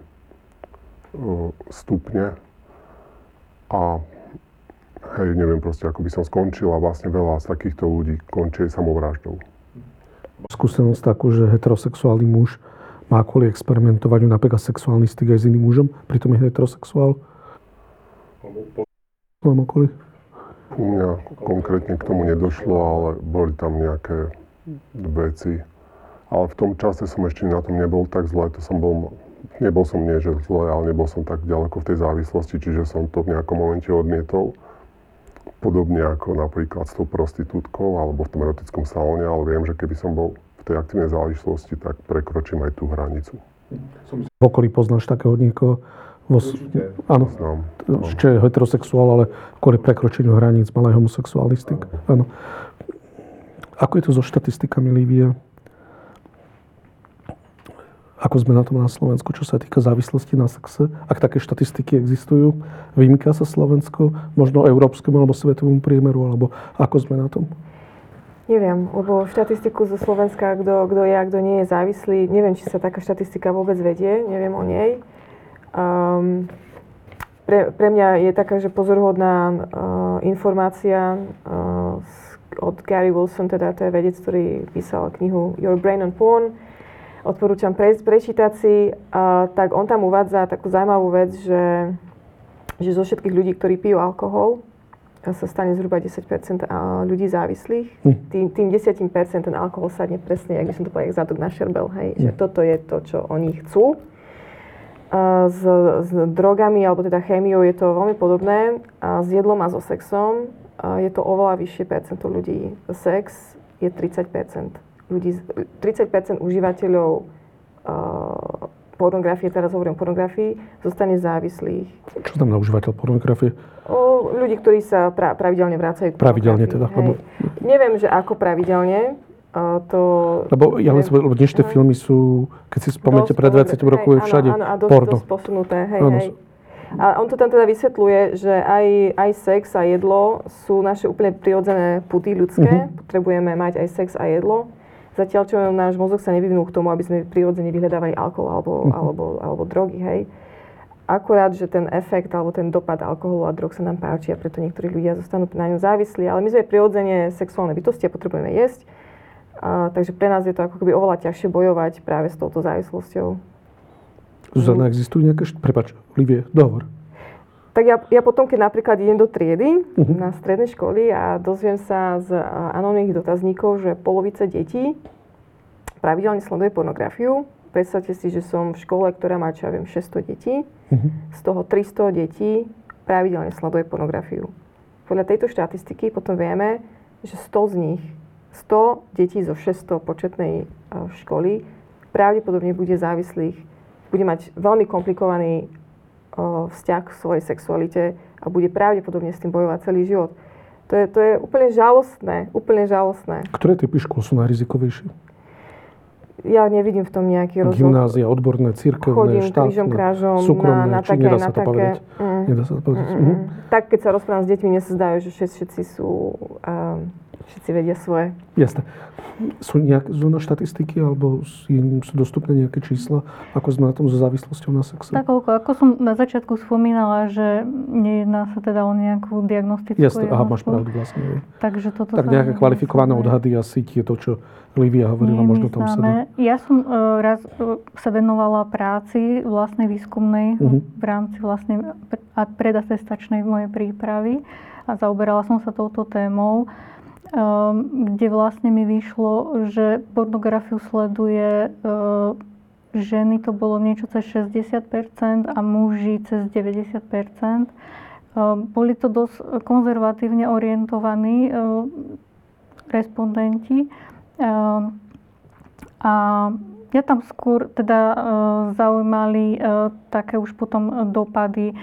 uh, stupne. A hej, neviem proste, ako by som skončil a vlastne veľa z takýchto ľudí končí samovraždou. Skúsenosť takú, že heterosexuálny muž má kvôli experimentovaniu napríklad sexuálny styk aj s iným mužom, pritom je heterosexuál? V tvojom okolí? U mňa konkrétne k tomu nedošlo, ale boli tam nejaké veci. Ale v tom čase som ešte na tom nebol tak zle, to som bol, nebol som nie, že zle, ale nebol som tak ďaleko v tej závislosti, čiže som to v nejakom momente odmietol. Podobne ako napríklad s tou prostitútkou alebo v tom erotickom salóne, ale viem, že keby som bol tej aktívnej závislosti, tak prekročím aj tú hranicu. V okolí poznáš takého niekoho? Vo... Áno. Znám. Ešte je heterosexuál, ale kvôli prekročeniu hraníc mal aj homosexuálny styk. Áno. Ako je to so štatistikami, Lívia? Ako sme na tom na Slovensku, čo sa týka závislosti na sexe? Ak také štatistiky existujú, vymýka sa Slovensko možno európskemu alebo svetovému priemeru, alebo ako sme na tom? Neviem, lebo štatistiku zo Slovenska, kto, kto je a kto nie je závislý, neviem, či sa taká štatistika vôbec vedie, neviem o nej. Um, pre, pre mňa je taká, že pozorhodná uh, informácia uh, od Gary Wilson, teda to je vedec, ktorý písal knihu Your Brain on Porn. Odporúčam pre, prečítať si. Uh, tak on tam uvádza takú zaujímavú vec, že, že zo všetkých ľudí, ktorí pijú alkohol, sa stane zhruba 10 ľudí závislých. Hm. Tým, tým 10 ten alkohol sadne presne, ak by som to povedal, zadok na šerbel, hej. Hm. Že toto je to, čo oni chcú. S, s drogami, alebo teda chémiou je to veľmi podobné. A s jedlom a so sexom je to oveľa vyššie percento ľudí. Sex je 30 ľudí, 30% užívateľov pornografie, teraz hovorím o pornografii, zostane závislých. Čo znamená užívateľ pornografie? O ľudí, ktorí sa pra, pravidelne vrácajú k Pravidelne teda? Lebo... Neviem, že ako pravidelne. To... Lebo ja len lebo dnešné uh, filmy sú, keď si spomínate, pred 20 rokov je všade áno, áno, a dosť, porno. dosť posunuté, hej, áno. hej. A on to tam teda vysvetľuje, že aj, aj sex a jedlo sú naše úplne prirodzené puty ľudské. Uh-huh. Potrebujeme mať aj sex a jedlo Zatiaľ, čo náš mozog sa nevyvinul k tomu, aby sme prirodzene vyhľadávali alkohol alebo, uh-huh. alebo, alebo drogy, hej. Akurát, že ten efekt alebo ten dopad alkoholu a drog sa nám páči a preto niektorí ľudia zostanú na ňom závislí. Ale my sme prirodzene sexuálne bytosti a potrebujeme jesť. A, takže pre nás je to ako keby oveľa ťažšie bojovať práve s touto závislosťou. Zuzana, existujú nejaké... Prepač, Livie, dohovor. Tak ja, ja potom, keď napríklad idem do triedy uh-huh. na strednej školy a dozviem sa z anonimných dotazníkov, že polovica detí pravidelne sleduje pornografiu, predstavte si, že som v škole, ktorá má, čo ja viem, 600 detí. Uh-huh. Z toho 300 detí pravidelne sleduje pornografiu. Podľa tejto štatistiky potom vieme, že 100 z nich, 100 detí zo 600 početnej e, školy pravdepodobne bude závislých, bude mať veľmi komplikovaný vzťah k svojej sexualite a bude pravdepodobne s tým bojovať celý život. To je, to je úplne žalostné, úplne žalostné. Ktoré typy škôl sú najrizikovejšie? ja nevidím v tom nejaký rozdiel. Gymnázia, odborné, církevné, štátne, krížom, krážom, súkromné, na, na také, nedá sa to také, povedať. Mm, nedá sa to povedať. Mm, mm, mm. Tak, keď sa rozprávam s deťmi, mne sa zdajú, že všetci sú, um, všetci vedia svoje. Jasné. Sú nejaké zóna štatistiky alebo sú dostupné nejaké čísla, ako sme na tom so závislosťou na sexe? Tak ako, som na začiatku spomínala, že nejedná sa teda o nejakú diagnostickú Jasné, aha, máš pravdu vlastne. Takže toto tak nejaké kvalifikované odhady asi je to, čo Livia hovorila, Nie, možno tam sa dá. Ja som uh, raz uh, sa venovala práci vlastnej výskumnej uh-huh. v rámci vlastnej predatestačnej mojej prípravy a zaoberala som sa touto témou. Ehm, kde vlastne mi vyšlo, že pornografiu sleduje ehm, ženy to bolo niečo cez 60% a muži cez 90%. Ehm, boli to dosť konzervatívne orientovaní respondenti. A ja tam skôr teda zaujímali také už potom dopady,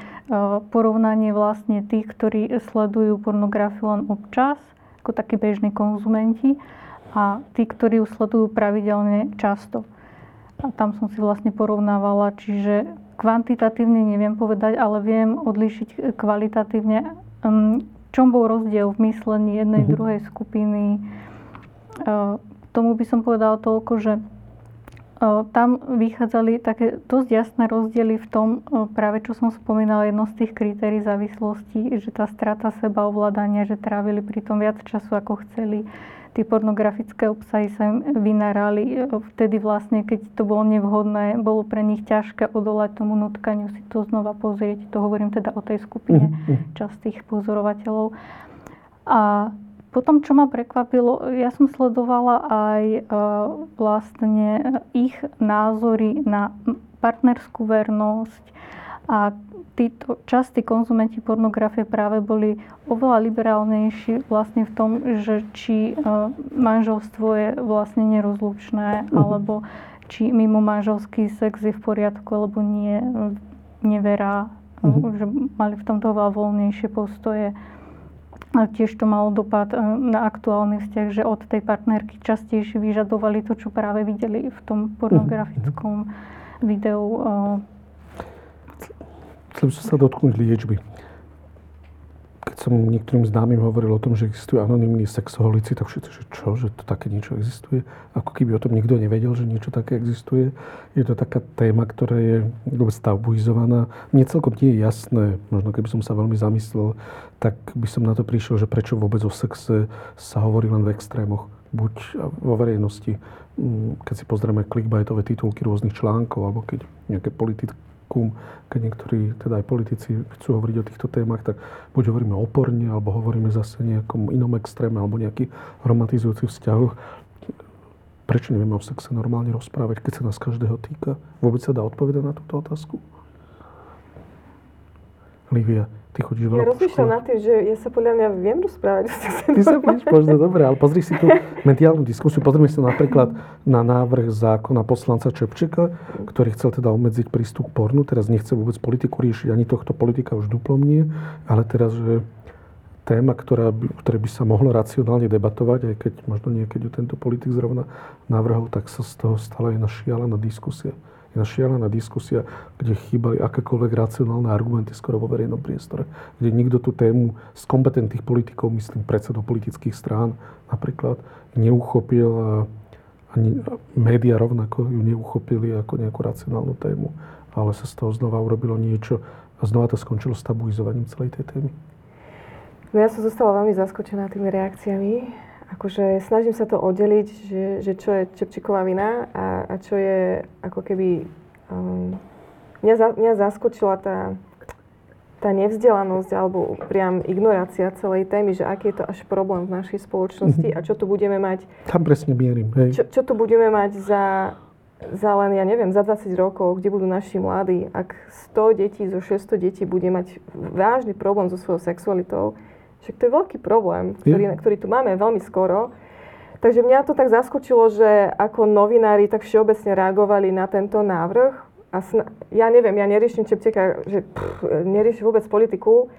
porovnanie vlastne tých, ktorí sledujú pornografiu len občas ako takí bežní konzumenti a tí, ktorí ju sledujú pravidelne často. A tam som si vlastne porovnávala, čiže kvantitatívne neviem povedať, ale viem odlíšiť kvalitatívne, um, čom bol rozdiel v myslení jednej, uh-huh. druhej skupiny. Uh, tomu by som povedala toľko, že tam vychádzali také dosť jasné rozdiely v tom, práve čo som spomínala, jedno z tých kritérií závislosti, že tá strata seba ovládania, že trávili pri tom viac času, ako chceli tie pornografické obsahy sa im vynárali. Vtedy vlastne, keď to bolo nevhodné, bolo pre nich ťažké odolať tomu nutkaniu si to znova pozrieť. To hovorím teda o tej skupine mm-hmm. častých pozorovateľov. A potom, čo ma prekvapilo, ja som sledovala aj e, vlastne ich názory na partnerskú vernosť a títo častí konzumenti pornografie práve boli oveľa liberálnejší vlastne v tom, že či e, manželstvo je vlastne nerozlučné, uh-huh. alebo či mimo manželský sex je v poriadku, alebo nie, neverá, uh-huh. že mali v tomto oveľa voľnejšie postoje. Tiež to malo dopad e, na aktuálny vzťah, že od tej partnerky častejšie vyžadovali to, čo práve videli v tom pornografickom videu by som sa dotknúť liečby. Keď som niektorým známym hovoril o tom, že existujú anonimní sexoholici, tak všetci, že čo, že to také niečo existuje. Ako keby o tom nikto nevedel, že niečo také existuje. Je to taká téma, ktorá je vôbec tabuizovaná. Mne celkom nie je jasné, možno keby som sa veľmi zamyslel, tak by som na to prišiel, že prečo vôbec o sexe sa hovorí len v extrémoch. Buď vo verejnosti, mm, keď si pozrieme clickbaitové titulky rôznych článkov, alebo keď nejaké politické kum, keď niektorí, teda aj politici chcú hovoriť o týchto témach, tak buď hovoríme oporne, alebo hovoríme zase nejakom inom extréme, alebo nejakých romantizujúcich vzťahoch. Prečo nevieme o sexe normálne rozprávať, keď sa nás každého týka? Vôbec sa dá odpovedať na túto otázku? Livia, Ty chodíš veľa Ja rozmýšľam nad tým, že ja sa podľa mňa viem rozprávať. Ty sa víš, možno dobre, ale pozri si tú mediálnu diskusiu. Pozrime sa napríklad na návrh zákona poslanca Čepčeka, ktorý chcel teda obmedziť prístup k pornu. Teraz nechce vôbec politiku riešiť, ani tohto politika už duplom nie, ale teraz, že téma, ktorá by, ktoré by sa mohlo racionálne debatovať, aj keď možno niekedy tento politik zrovna navrhol, tak sa z toho stala jedna šialená diskusia jedna šialená diskusia, kde chýbali akékoľvek racionálne argumenty skoro vo verejnom priestore, kde nikto tú tému z kompetentných politikov, myslím predsedov politických strán napríklad, neuchopil a, ani média rovnako ju neuchopili ako nejakú racionálnu tému, ale sa z toho znova urobilo niečo a znova to skončilo s tabuizovaním celej tej témy. No ja som zostala veľmi zaskočená tými reakciami. Akože snažím sa to oddeliť, že, že čo je Čepčiková vina a, a čo je ako keby... Um, mňa, za, mňa zaskočila tá, tá nevzdelanosť alebo priam ignorácia celej témy, že aký je to až problém v našej spoločnosti mhm. a čo tu budeme mať... Tam presne mierim, hej. Čo, čo tu budeme mať za, za len, ja neviem, za 20 rokov, kde budú naši mladí, ak 100 detí zo 600 detí bude mať vážny problém so svojou sexualitou, však to je veľký problém, ktorý, ktorý tu máme veľmi skoro. Takže mňa to tak zaskočilo, že ako novinári tak všeobecne reagovali na tento návrh a sna- ja neviem, ja neriešim Čepteka, že pff, neriešim vôbec politiku,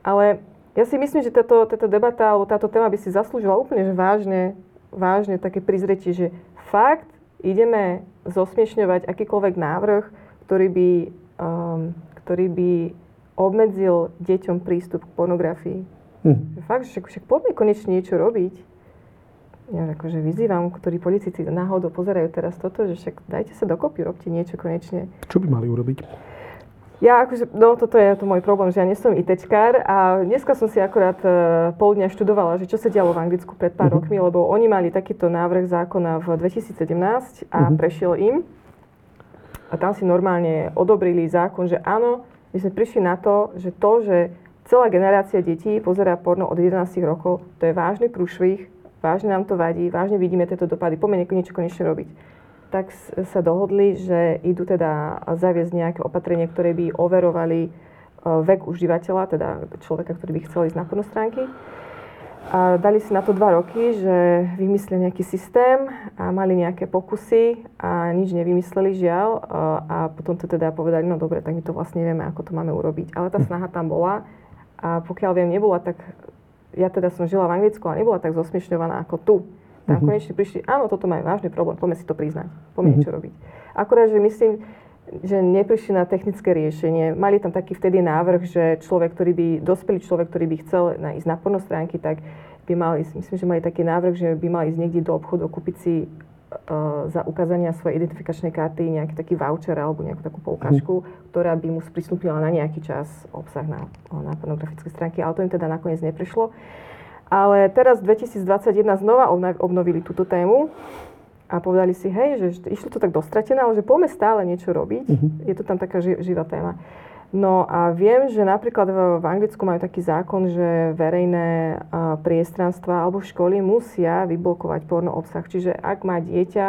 ale ja si myslím, že táto, táto debata alebo táto téma by si zaslúžila úplne že vážne, vážne také prizretie, že fakt ideme zosmiešňovať akýkoľvek návrh, ktorý by, um, ktorý by obmedzil deťom prístup k pornografii. Hm. Fakt, že však, poďme konečne niečo robiť ja akože vyzývam, ktorí politici náhodou pozerajú teraz toto, že však dajte sa dokopy, robte niečo konečne. Čo by mali urobiť? Ja akože, no toto je to môj problém, že ja nie som ITčkár a dneska som si akorát uh, pol dňa študovala, že čo sa dialo v Anglicku pred pár uh-huh. rokmi, lebo oni mali takýto návrh zákona v 2017 a uh-huh. prešiel im. A tam si normálne odobrili zákon, že áno, my sme prišli na to, že to, že celá generácia detí pozerá porno od 11 rokov, to je vážny prúšvih vážne nám to vadí, vážne vidíme tieto dopady, poďme niečo konečne robiť. Tak sa dohodli, že idú teda zaviesť nejaké opatrenie, ktoré by overovali e, vek užívateľa, teda človeka, ktorý by chcel ísť na pornostránky. A dali si na to dva roky, že vymysleli nejaký systém a mali nejaké pokusy a nič nevymysleli žiaľ. E, a potom to teda povedali, no dobre, tak my to vlastne nevieme, ako to máme urobiť. Ale tá snaha tam bola a pokiaľ viem, nebola tak ja teda som žila v Anglicku a nebola tak zosmiešňovaná ako tu. Tam uh-huh. konečne prišli, áno, toto má vážny problém, poďme si to priznať, poďme uh-huh. niečo robiť. Akurát, že myslím, že neprišli na technické riešenie. Mali tam taký vtedy návrh, že človek, ktorý by, dospelý človek, ktorý by chcel na, ísť na pornostránky, tak by mal ísť, myslím, že mali taký návrh, že by mal ísť niekde do obchodu, kúpiť si za ukázania svojej identifikačnej karty nejaký taký voucher alebo nejakú takú poukážku, mm. ktorá by mu sprístupnila na nejaký čas obsah na, na pornografické stránky, ale to im teda nakoniec neprišlo. Ale teraz v 2021 znova obnovili túto tému a povedali si, hej, že išlo to tak dostratené, ale že poďme stále niečo robiť. Mm-hmm. Je to tam taká ži- živá téma. No a viem, že napríklad v, Anglicku majú taký zákon, že verejné priestranstva alebo školy musia vyblokovať porno obsah. Čiže ak má dieťa,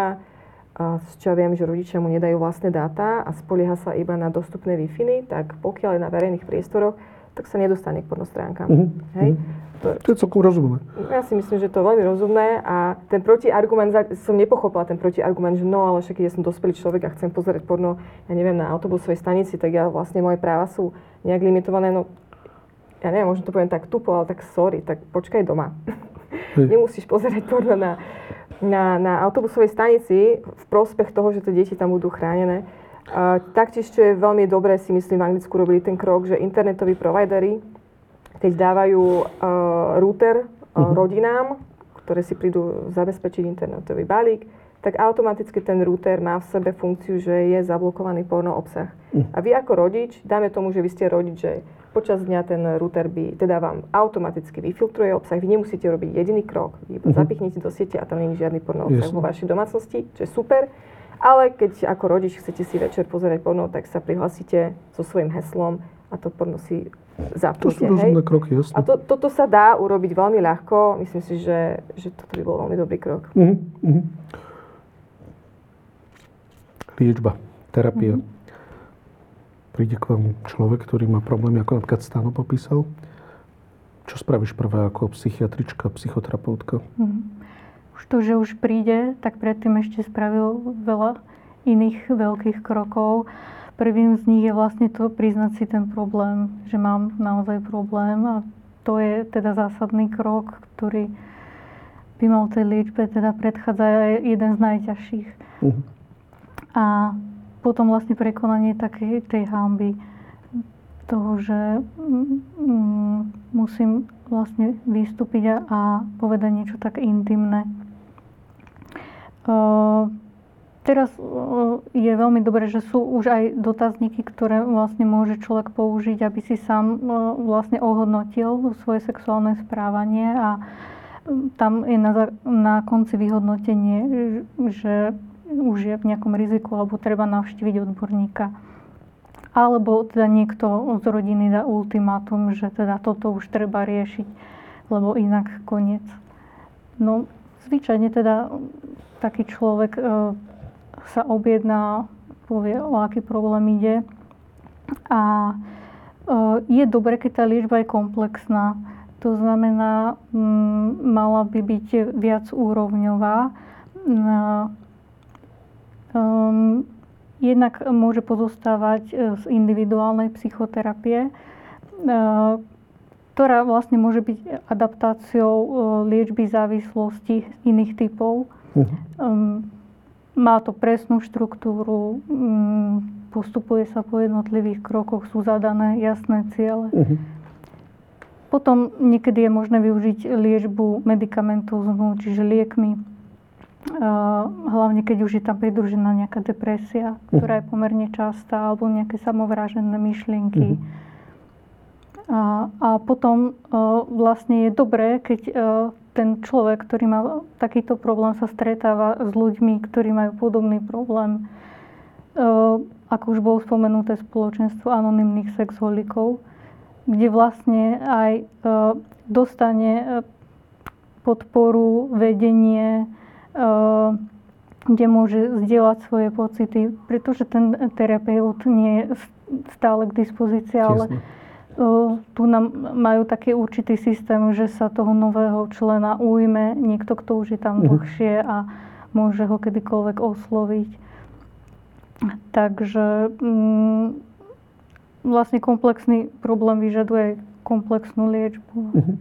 čo viem, že rodičia mu nedajú vlastné dáta a spolieha sa iba na dostupné wi tak pokiaľ je na verejných priestoroch, tak sa nedostane k pornostránkam. Mm-hmm. Hej? Mhm. To, to je celkom rozumné. Ja si myslím, že to je veľmi rozumné a ten protiargument, som nepochopila ten protiargument, že no, ale však ja som dospelý človek a chcem pozerať porno, ja neviem, na autobusovej stanici, tak ja vlastne moje práva sú nejak limitované, no ja neviem, možno to poviem tak tupo, ale tak sorry, tak počkaj doma. Nemusíš pozerať porno na, na, na autobusovej stanici v prospech toho, že tie deti tam budú chránené. Taktiež, čo je veľmi dobré, si myslím, v Anglicku robili ten krok, že internetoví providery keď dávajú uh, router uh, rodinám, ktoré si prídu zabezpečiť internetový balík, tak automaticky ten router má v sebe funkciu, že je zablokovaný porno obsah. Uh-huh. A vy ako rodič, dáme tomu, že vy ste rodič, že počas dňa ten router by, teda vám automaticky vyfiltruje obsah, vy nemusíte robiť jediný krok, vy uh-huh. zapichnete do siete a tam je žiadny porno obsah vo vašej domácnosti, čo je super. Ale keď ako rodič chcete si večer pozerať porno, tak sa prihlasíte so svojím heslom a to porno si zapnite. To sú rozumné kroky, jasne. A to, toto sa dá urobiť veľmi ľahko. Myslím si, že, že toto by bol veľmi dobrý krok. Uh-huh, uh-huh. Liečba, terapia. Uh-huh. Príde k vám človek, ktorý má problémy, ako napríklad Stano popísal. Čo spravíš prvé ako psychiatrička, psychoterapeutka? Uh-huh. To, že už príde, tak predtým ešte spravil veľa iných veľkých krokov. Prvým z nich je vlastne to priznať si ten problém, že mám naozaj problém a to je teda zásadný krok, ktorý by mal tej liečbe teda predchádza jeden z najťažších. Uh-huh. A potom vlastne prekonanie takej tej hamby toho, že mm, musím vlastne vystúpiť a, a povedať niečo tak intimné. Teraz je veľmi dobré, že sú už aj dotazníky, ktoré vlastne môže človek použiť, aby si sám vlastne ohodnotil svoje sexuálne správanie a tam je na, na konci vyhodnotenie, že už je v nejakom riziku alebo treba navštíviť odborníka. Alebo teda niekto z rodiny dá ultimátum, že teda toto už treba riešiť, lebo inak koniec. No, zvyčajne teda taký človek sa objedná, povie, o aký problém ide. A e, je dobre, keď tá liečba je komplexná. To znamená, m, mala by byť viac úrovňová. Um, jednak môže pozostávať e, z individuálnej psychoterapie, ktorá vlastne môže byť adaptáciou liečby závislosti iných typov. Uh-huh. Um, má to presnú štruktúru, mm, postupuje sa po jednotlivých krokoch, sú zadané jasné ciele. Uh-huh. Potom niekedy je možné využiť liečbu medikamentóznu, čiže liekmi. Hlavne keď už je tam pridružená nejaká depresia, ktorá je pomerne častá, alebo nejaké samovražené myšlienky. Uh-huh. A, a potom vlastne je dobré, keď ten človek, ktorý má takýto problém, sa stretáva s ľuďmi, ktorí majú podobný problém. Ako už bolo spomenuté spoločenstvo anonimných sexholikov, kde vlastne aj dostane podporu, vedenie, kde môže zdieľať svoje pocity, pretože ten terapeut nie je stále k dispozícii, ale tu nám majú taký určitý systém, že sa toho nového člena ujme niekto, kto už je tam uh-huh. dlhšie a môže ho kedykoľvek osloviť. Takže mm, vlastne komplexný problém vyžaduje komplexnú liečbu. Uh-huh.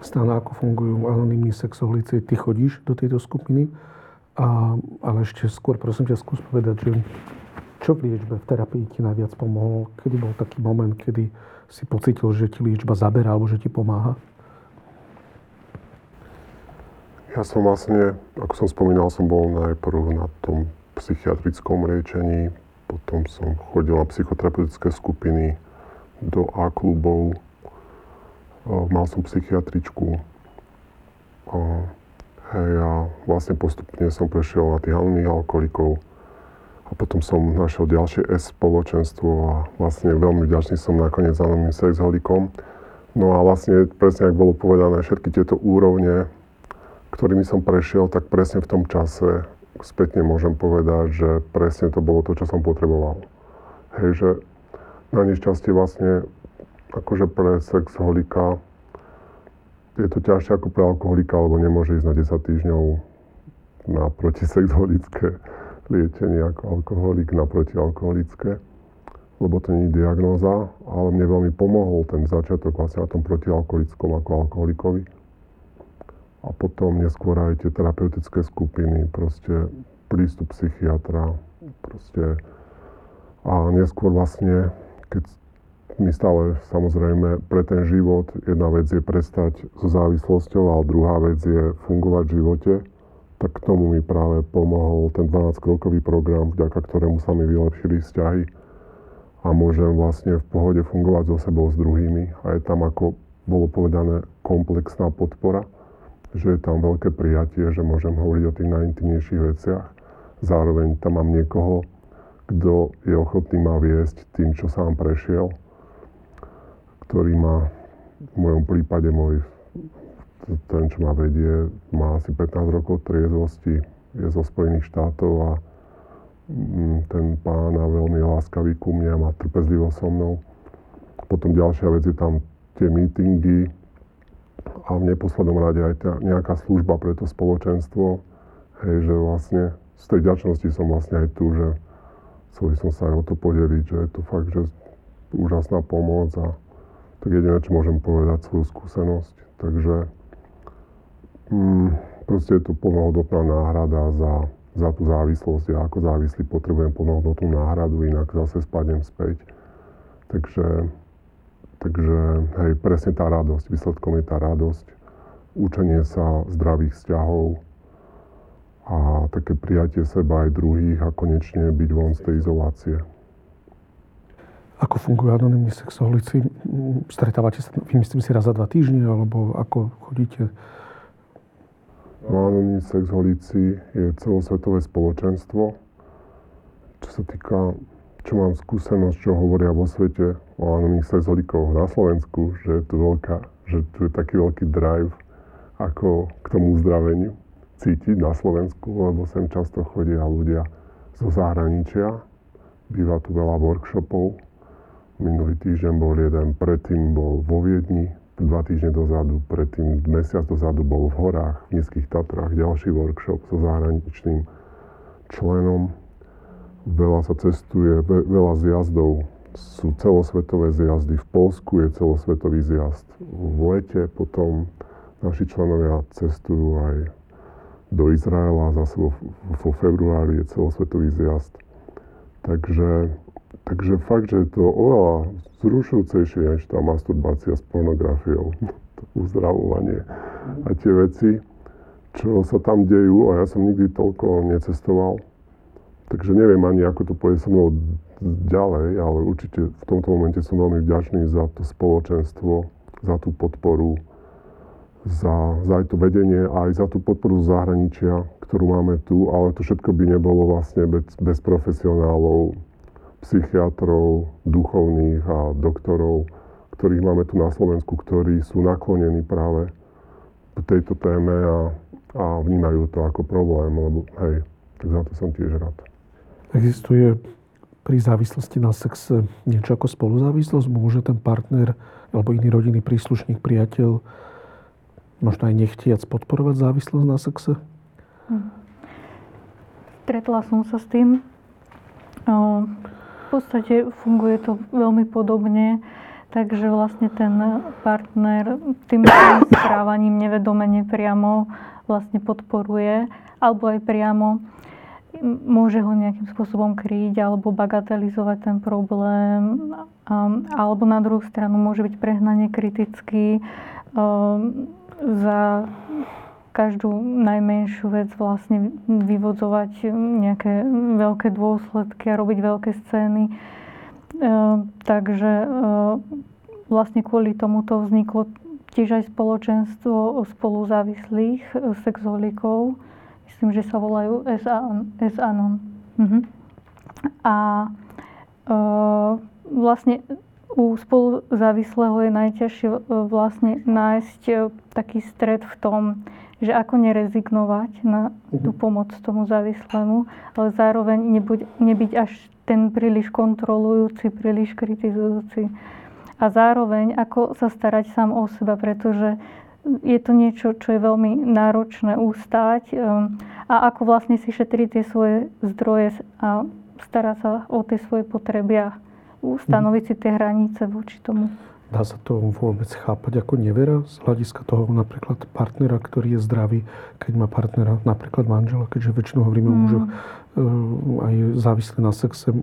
Stále ako fungujú anonimní sexoholici, ty chodíš do tejto skupiny, a, ale ešte skôr prosím ťa skús povedať, že čo v liečbe, v terapii ti najviac pomohlo? Kedy bol taký moment, kedy si pocitil, že ti liečba zaberá alebo že ti pomáha? Ja som vlastne, ako som spomínal, som bol najprv na tom psychiatrickom liečení, potom som chodil na psychoterapeutické skupiny, do A-klubov, mal som psychiatričku. Hej, a vlastne postupne som prešiel na tých anonimných alkoholikov, a potom som našiel ďalšie S spoločenstvo a vlastne veľmi vďačný som nakoniec novým sexholikom. No a vlastne presne, ako bolo povedané, všetky tieto úrovne, ktorými som prešiel, tak presne v tom čase spätne môžem povedať, že presne to bolo to, čo som potreboval. Hej, že na nešťastie vlastne akože pre sexholika je to ťažšie ako pre alkoholika, lebo nemôže ísť na 10 týždňov na protisexholické liečenie ako alkoholik na protialkoholické, lebo to nie je diagnóza, ale mne veľmi pomohol ten začiatok vlastne na tom protialkoholickom ako alkoholikovi. A potom neskôr aj tie terapeutické skupiny, proste prístup psychiatra, proste a neskôr vlastne, keď mi stále samozrejme pre ten život jedna vec je prestať so závislosťou, ale druhá vec je fungovať v živote tak k tomu mi práve pomohol ten 12-krokový program, vďaka ktorému sa mi vylepšili vzťahy a môžem vlastne v pohode fungovať so sebou s druhými. A je tam, ako bolo povedané, komplexná podpora, že je tam veľké prijatie, že môžem hovoriť o tých najintimnejších veciach. Zároveň tam mám niekoho, kto je ochotný ma viesť tým, čo sám prešiel, ktorý má v mojom prípade môj ten, čo ma vedie, má asi 15 rokov triezvosti, je zo Spojených štátov a mm, ten pán a veľmi láskavý ku mne má trpezlivo so mnou. Potom ďalšia vec je tam tie meetingy a v neposlednom rade aj tá, nejaká služba pre to spoločenstvo. Hej, že vlastne z tej ďačnosti som vlastne aj tu, že chcel som sa aj o to podeliť, že je to fakt, že úžasná pomoc a tak jediné, čo môžem povedať, svoju skúsenosť. Takže Mm, proste je to plnohodnotná náhrada za, za tú závislosť. Ja ako závislý potrebujem plnohodnotnú náhradu, inak zase spadnem späť. Takže, takže hej, presne tá radosť. Výsledkom je tá radosť. Učenie sa zdravých vzťahov, a také prijatie seba aj druhých a konečne byť von z tej izolácie. Ako fungujú anonimní sexualici? Stretávate sa, vymyslím si, raz za dva týždne, alebo ako chodíte? No, anonimní sexualici je celosvetové spoločenstvo. Čo sa týka, čo mám skúsenosť, čo hovoria vo svete o anonimných sexualikoch na Slovensku, že je tu, veľká, že tu je taký veľký drive ako k tomu uzdraveniu cítiť na Slovensku, lebo sem často chodia ľudia zo zahraničia. Býva tu veľa workshopov, Minulý týždeň bol jeden, predtým bol vo Viedni, dva týždne dozadu, predtým mesiac dozadu bol v horách, v Nízkych Tatrách, ďalší workshop so zahraničným členom. Veľa sa cestuje, veľa zjazdov, sú celosvetové zjazdy. V Polsku je celosvetový zjazd. V lete potom naši členovia cestujú aj do Izraela, zase vo, februári je celosvetový zjazd. Takže Takže fakt, že je to oveľa zrušujúcejšie než tá masturbácia s pornografiou, to uzdravovanie a tie veci, čo sa tam dejú a ja som nikdy toľko necestoval. Takže neviem ani, ako to pôjde so mnou ďalej, ale určite v tomto momente som veľmi vďačný za to spoločenstvo, za tú podporu, za, za aj to vedenie aj za tú podporu zahraničia, ktorú máme tu, ale to všetko by nebolo vlastne bez, bez profesionálov, psychiatrov, duchovných a doktorov, ktorých máme tu na Slovensku, ktorí sú naklonení práve k tejto téme a, a vnímajú to ako problém, lebo hej, tak za to som tiež rád. Existuje pri závislosti na sexe niečo ako spoluzávislosť? Môže ten partner alebo iný rodinný príslušník, priateľ možno aj nechtiac podporovať závislosť na sexe? Hm. Stretla som sa s tým podstate funguje to veľmi podobne, takže vlastne ten partner tým správaním nevedome nepriamo vlastne podporuje, alebo aj priamo môže ho nejakým spôsobom kryť alebo bagatelizovať ten problém, alebo na druhú stranu môže byť prehnane kritický za každú najmenšiu vec vlastne vyvodzovať nejaké veľké dôsledky a robiť veľké scény. E, takže e, vlastne kvôli tomuto vzniklo tiež aj spoločenstvo spoluzávislých e, sexolikov. Myslím, že sa volajú S-Anon. Mhm. A e, vlastne u spoluzávislého je najťažšie e, vlastne nájsť e, taký stred v tom, že ako nerezignovať na tú mhm. pomoc tomu závislému, ale zároveň nebuď, nebyť až ten príliš kontrolujúci, príliš kritizujúci. A zároveň ako sa starať sám o seba, pretože je to niečo, čo je veľmi náročné ústať um, a ako vlastne si šetriť tie svoje zdroje a starať sa o tie svoje potreby a ustanoviť si tie hranice voči tomu. Dá sa to vôbec chápať ako nevera z hľadiska toho napríklad partnera, ktorý je zdravý, keď má partnera, napríklad manžela, keďže väčšinou hovoríme mm. o mužoch, e, aj závislé na sexe.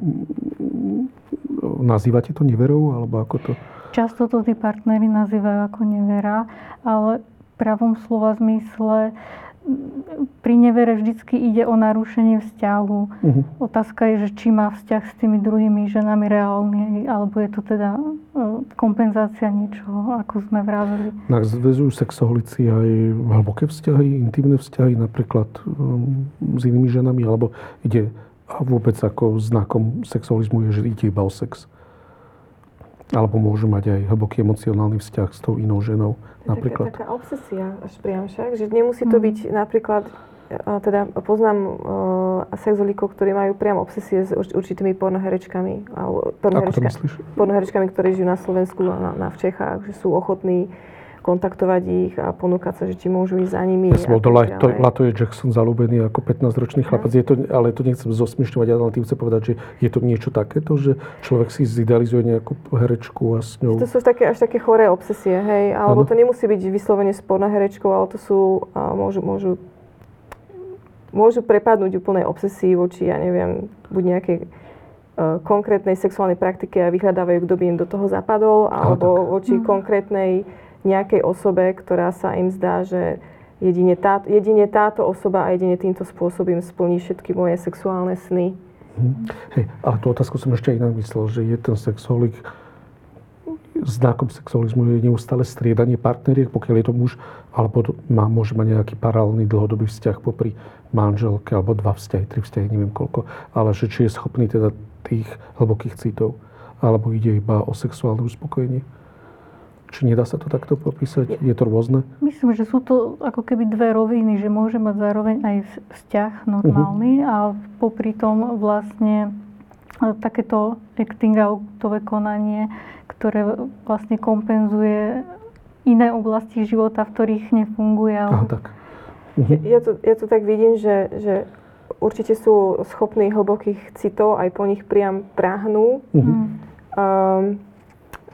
Nazývate to neverou, alebo ako to? Často to tí partnery nazývajú ako nevera, ale v pravom slova zmysle pri nevere vždycky ide o narušenie vzťahu. Uh-huh. Otázka je, že či má vzťah s tými druhými ženami reálny, alebo je to teda e, kompenzácia niečoho, ako sme vraveli. Zvezujú sexoholici aj hlboké vzťahy, intimné vzťahy, napríklad um, s inými ženami, alebo ide a vôbec ako znakom sexualizmu je, že ide iba o sex. Alebo môžu mať aj hlboký emocionálny vzťah s tou inou ženou napríklad. Taká, taká obsesia až priam však, že nemusí to hmm. byť napríklad, teda poznám uh, sexolíkov, ktorí majú priam obsesie s určitými pornoherečkami. Alebo pornoherečka, pornoherečkami, ktorí žijú na Slovensku a na, na v Čechách, že sú ochotní kontaktovať ich a ponúkať sa, že či môžu ísť za nimi. Ja bol to, to Latoje Jackson zalúbený ako 15-ročný chlapec. Je to, ale to nechcem zosmiešňovať, ale tým chcem povedať, že je to niečo takéto, že človek si zidealizuje nejakú herečku a s ňou... To sú také, až také choré obsesie, hej? Alebo ano. to nemusí byť vyslovene sporná herečkou, ale to sú, a môžu, môžu môžu prepadnúť úplnej obsesii voči, ja neviem, buď nejakej uh, konkrétnej sexuálnej praktike a vyhľadávajú, kto by im do toho zapadol, alebo voči mm. konkrétnej nejakej osobe, ktorá sa im zdá, že jedine, tá, jedine táto osoba a jedine týmto spôsobom splní všetky moje sexuálne sny. Hm. Hej, ale tú otázku som ešte inak myslel, že je ten sexuálik znakom sexualizmu je neustále striedanie partneriek, pokiaľ je to muž, alebo má, môže mať nejaký paralelný dlhodobý vzťah popri manželke, alebo dva vzťahy, tri vzťahy, neviem koľko. Ale že či je schopný teda tých hlbokých citov, alebo ide iba o sexuálne uspokojenie. Či nedá sa to takto popísať? Je to rôzne? Myslím, že sú to ako keby dve roviny, že môže mať zároveň aj vzťah normálny uh-huh. a popri tom vlastne e, takéto acting outové konanie, ktoré vlastne kompenzuje iné oblasti života, v ktorých nefunguje. Ale... Aha, tak. Uh-huh. Ja, to, ja to tak vidím, že, že určite sú schopní hlbokých citov, aj po nich priam prahnú. Uh-huh. Um,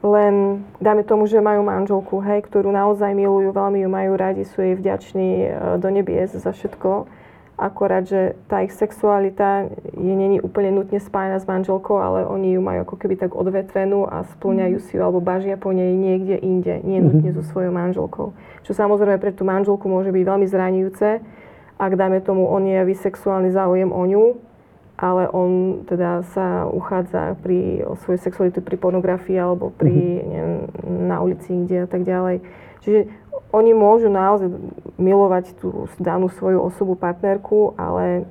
len dáme tomu, že majú manželku, hej, ktorú naozaj milujú, veľmi ju majú radi, sú jej vďační e, do nebies za všetko. Akorát, že tá ich sexualita je není úplne nutne spájana s manželkou, ale oni ju majú ako keby tak odvetvenú a splňajú si ju alebo bažia po nej niekde inde, nie mhm. nutne so svojou manželkou. Čo samozrejme pre tú manželku môže byť veľmi zraňujúce, ak dáme tomu on je sexuálny záujem o ňu, ale on teda sa uchádza pri, o svoju sexualitu pri pornografii alebo pri, mm-hmm. neviem, na ulici kde a tak ďalej. Čiže oni môžu naozaj milovať tú danú svoju osobu, partnerku, ale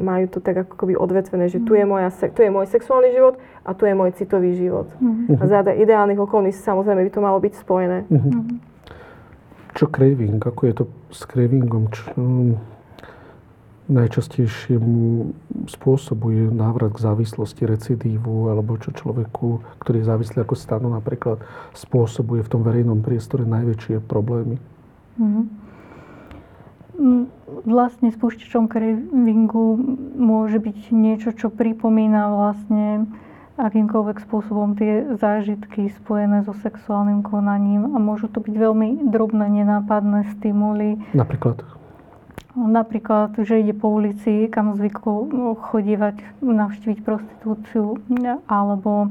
majú to tak ako keby odvetvené, že tu je, moja, tu je môj sexuálny život a tu je môj citový život. Mm-hmm. A za ideálnych okolností samozrejme by to malo byť spojené. Mm-hmm. Čo craving? Ako je to s cravingom? Čo, najčastejšie mu spôsobuje návrat k závislosti, recidívu, alebo čo človeku, ktorý je závislý ako stanu napríklad, spôsobuje v tom verejnom priestore najväčšie problémy. Mm-hmm. Vlastne spúšťačom cravingu môže byť niečo, čo pripomína vlastne akýmkoľvek spôsobom tie zážitky spojené so sexuálnym konaním a môžu to byť veľmi drobné, nenápadné stimuly. Napríklad? Napríklad, že ide po ulici, kam zvykol no, chodívať, navštíviť prostitúciu, alebo e,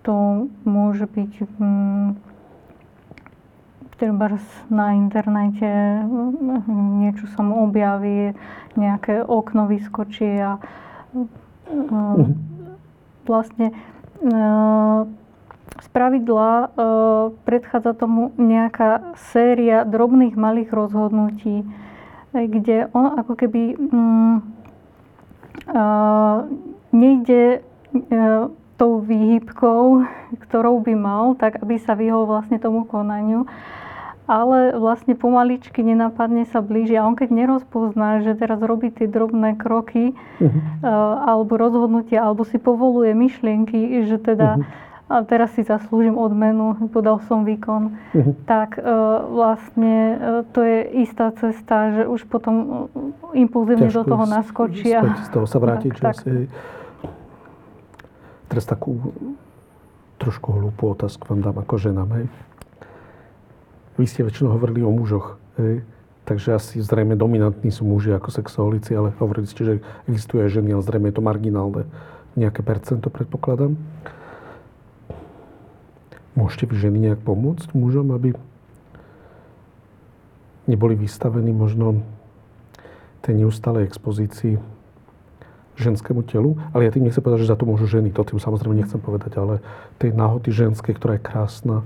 to môže byť mm, treba na internete niečo sa mu objaví, nejaké okno vyskočí a mhm. vlastne e, z pravidla e, predchádza tomu nejaká séria drobných malých rozhodnutí, e, kde on ako keby mm, e, nejde tou výhybkou, ktorou by mal, tak aby sa vyhol vlastne tomu konaniu, ale vlastne pomaličky nenapadne sa blíži a on keď nerozpozná, že teraz robí tie drobné kroky uh-huh. alebo rozhodnutia, alebo si povoluje myšlienky, že teda uh-huh a teraz si zaslúžim odmenu, podal som výkon, uh-huh. tak e, vlastne e, to je istá cesta, že už potom e, impulzívne do toho naskočí. A... Z toho sa vrátiť. Tak, tak. Teraz takú trošku hlúpu otázku vám dám ako ženám. Hej. Vy ste väčšinou hovorili o mužoch. Hej. Takže asi zrejme dominantní sú muži ako sexualici, ale hovorili ste, že existuje ženy, ale zrejme je to marginálne. Nejaké percento predpokladám. Môžete vy ženy nejak pomôcť mužom, aby neboli vystavení možno tej neustálej expozícii ženskému telu. Ale ja tým nechcem povedať, že za to môžu ženy. To tým samozrejme nechcem povedať, ale tej nahoty ženskej, ktorá je krásna,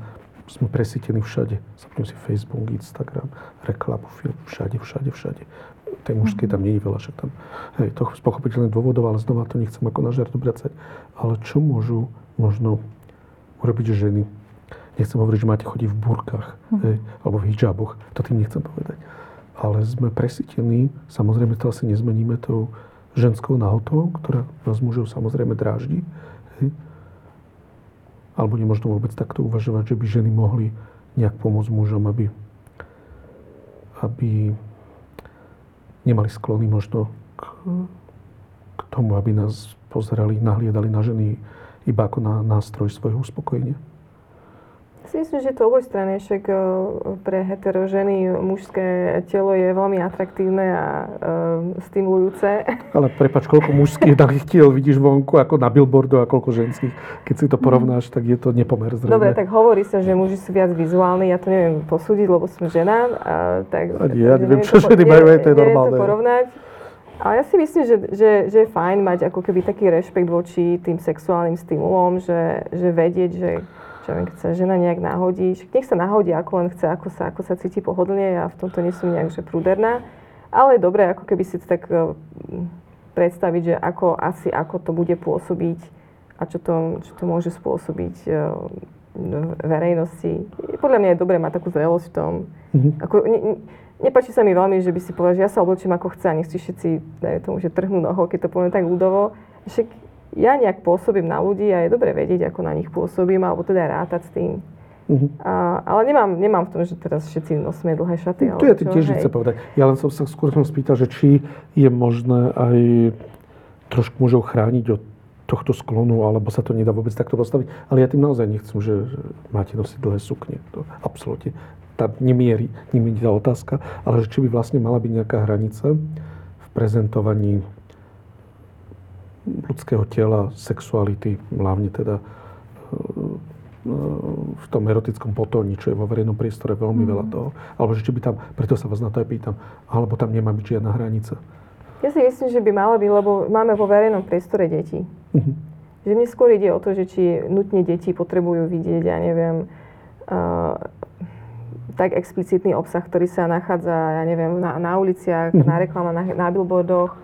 sme presítení všade. Zapnem si Facebook, Instagram, reklamu, film, všade, všade, všade. Tej mužskej tam nie je veľa, však tam, hej, to z pochopiteľných dôvodov, ale znova to nechcem ako na žart obracať. Ale čo môžu možno urobiť ženy Nechcem hovoriť, že máte chodiť v burkách mm. hej, alebo v hijaboch. To tým nechcem povedať. Ale sme presítení, samozrejme to asi nezmeníme tou ženskou nahotou, ktorá nás mužov samozrejme dráždi. Hej. Alebo nemožno vôbec takto uvažovať, že by ženy mohli nejak pomôcť mužom, aby, aby nemali sklony možno k, k tomu, aby nás pozerali, nahliadali na ženy iba ako na nástroj svojho uspokojenia. si myslím, že to oboj strany, však eh, pre hetero ženy mužské telo je veľmi atraktívne a uh, stimulujúce. Ale prepač, koľko mužských takých tiel vidíš vonku ako na billboardu a koľko ženských. Keď si to porovnáš, tak je to nepomer zrejme. Dobre, tak hovorí sa, že muži sú viac vizuálni, ja to neviem posúdiť, lebo som žena. A, tak, a nie, ja neviem, čo ženy majú, to je normálne. to porovnať. Ale ja si myslím, že, že, že je fajn mať ako keby taký rešpekt voči tým sexuálnym stimulom, že, že vedieť, že čo viem, keď sa žena nejak nahodí, nech sa nahodí ako len chce, ako sa, ako sa cíti pohodlne, ja v tomto nie som nejak že prúderná, ale je dobré ako keby si to tak uh, predstaviť, že ako asi ako to bude pôsobiť a čo to, čo to môže spôsobiť v verejnosti. Podľa mňa je dobré mať takú zrelosť v tom. Mm-hmm. Ako, ne, Nepáči sa mi veľmi, že by si povedal, že ja sa oblečím ako chce a nech si všetci, dajme tomu, že trhnú nohou, keď to poviem tak ľudovo. Však ja nejak pôsobím na ľudí a je dobre vedieť, ako na nich pôsobím, alebo teda rátať s tým. Uh-huh. A, ale nemám, nemám v tom, že teraz všetci nosíme dlhé šaty. No, to ja ti tiež chcem povedať. Ja len som sa skôr som spýtal, že či je možné aj trošku môžu chrániť od tohto sklonu, alebo sa to nedá vôbec takto postaviť. Ale ja tým naozaj nechcem, že, že máte nosiť dlhé sukne. To absolútne tam nemierí, nemierí tá otázka, ale že či by vlastne mala byť nejaká hranica v prezentovaní ľudského tela, sexuality, hlavne teda e, v tom erotickom potóni, čo je vo verejnom priestore veľmi mm. veľa toho. Alebo že či by tam, preto sa vás na to aj pýtam, alebo tam nemá byť žiadna hranica. Ja si myslím, že by mala byť, lebo máme vo verejnom priestore deti. Mm-hmm. Že mne skôr ide o to, že či nutne deti potrebujú vidieť, ja neviem, uh, tak explicitný obsah, ktorý sa nachádza, ja neviem, na, na uliciach, mm-hmm. na reklamách, na, na billboardoch.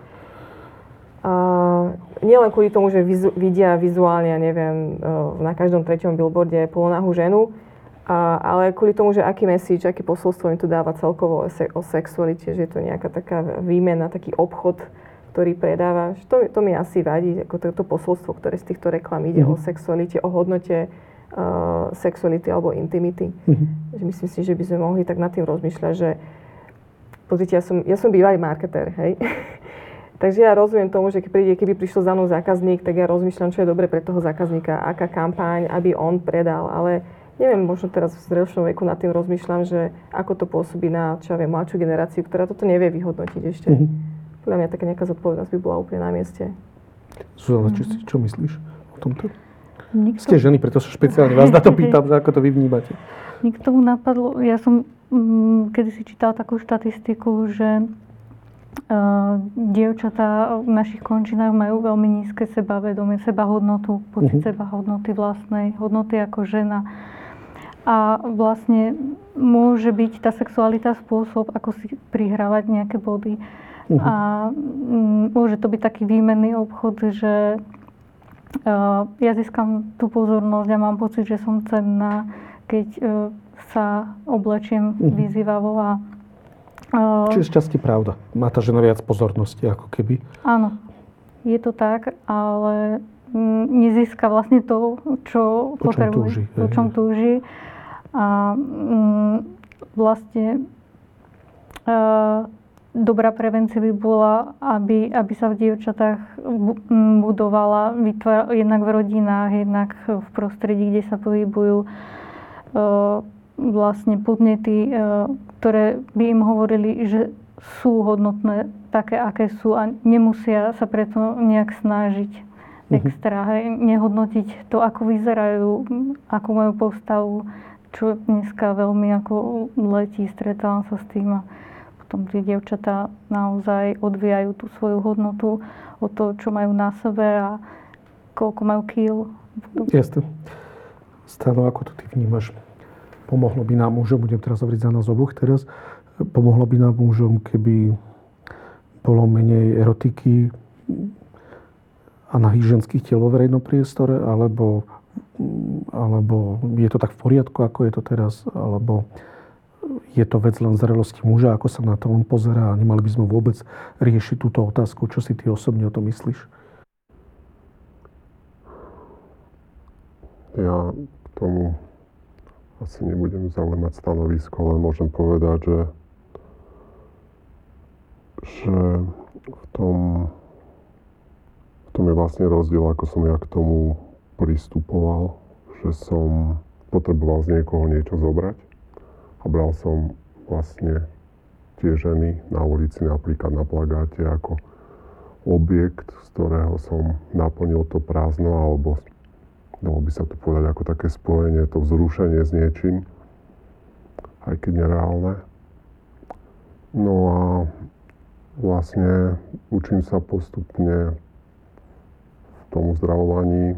Uh, nielen kvôli tomu, že vizu, vidia vizuálne, ja neviem, uh, na každom treťom billboarde polonahú ženu, uh, ale kvôli tomu, že aký message, aký posolstvo im to dáva celkovo o, se, o sexualite, že je to nejaká taká výmena, taký obchod, ktorý predávaš. To, to mi asi vadí, ako to, to posolstvo, ktoré z týchto reklam ide mm-hmm. o sexualite, o hodnote sexuality alebo intimity. Mm-hmm. Že myslím si, že by sme mohli tak nad tým rozmýšľať, že pozrite, ja som, ja som bývalý marketér, hej. Takže ja rozumiem tomu, že keď príde, keby prišiel za mnou zákazník, tak ja rozmýšľam, čo je dobre pre toho zákazníka, aká kampaň, aby on predal, ale neviem, možno teraz v zrelšom veku nad tým rozmýšľam, že ako to pôsobí na, čo ja viem, mladšiu generáciu, ktorá toto nevie vyhodnotiť ešte. Mm-hmm. Podľa mňa taká nejaká zodpovednosť by bola úplne na mieste. Zuzana, mm-hmm. čo myslíš o tomto? Nikto... Ste ženy, preto sa špeciálne vás na to pýtam, ako to vy vnímate. Mne k tomu napadlo, ja som mm, kedy si čítala takú štatistiku, že uh, dievčatá v našich končinách majú veľmi nízke sebavedomie, sebahodnotu, pocit uh-huh. sebahodnoty vlastnej, hodnoty ako žena. A vlastne môže byť tá sexualita spôsob, ako si prihrávať nejaké body. Uh-huh. A mm, môže to byť taký výmenný obchod, že ja získam tú pozornosť a mám pocit, že som cenná, keď e, sa oblečiem uh-huh. vyzývavo a Čiže z časti pravda. Má tá žena viac pozornosti, ako keby. Áno, je to tak, ale nezíska vlastne to, čo po potrebuje. Po čom túži. A vlastne dobrá prevencia by bola, aby, aby sa v dievčatách budovala vytvár, jednak v rodinách, jednak v prostredí, kde sa pohybujú e, vlastne podnety, e, ktoré by im hovorili, že sú hodnotné také, aké sú a nemusia sa preto nejak snažiť mhm. extra. Hej, nehodnotiť to, ako vyzerajú, ako majú postavu, čo dneska veľmi ako letí, stretávam sa s tým. A potom tie dievčatá naozaj odvíjajú tú svoju hodnotu od toho, čo majú na sebe a koľko majú kýl. Jasne. Stano, ako to ty vnímaš? Pomohlo by nám mužom, budem teraz hovoriť za nás oboch teraz, pomohlo by nám mužom, keby bolo menej erotiky a nahých ženských tiel vo verejnom priestore, alebo, alebo je to tak v poriadku, ako je to teraz, alebo je to vec len zrelosti muža, ako sa na to on pozerá a nemali by sme vôbec riešiť túto otázku. Čo si ty osobne o tom myslíš? Ja k tomu asi nebudem zaujímať stanovisko, len môžem povedať, že, že v tom, v tom je vlastne rozdiel, ako som ja k tomu pristupoval, že som potreboval z niekoho niečo zobrať. A bral som vlastne tie ženy na ulici, napríklad na plagáte, ako objekt, z ktorého som naplnil to prázdno, alebo dalo by sa to povedať ako také spojenie, to vzrušenie s niečím, aj keď nereálne. No a vlastne učím sa postupne v tom uzdravovaní,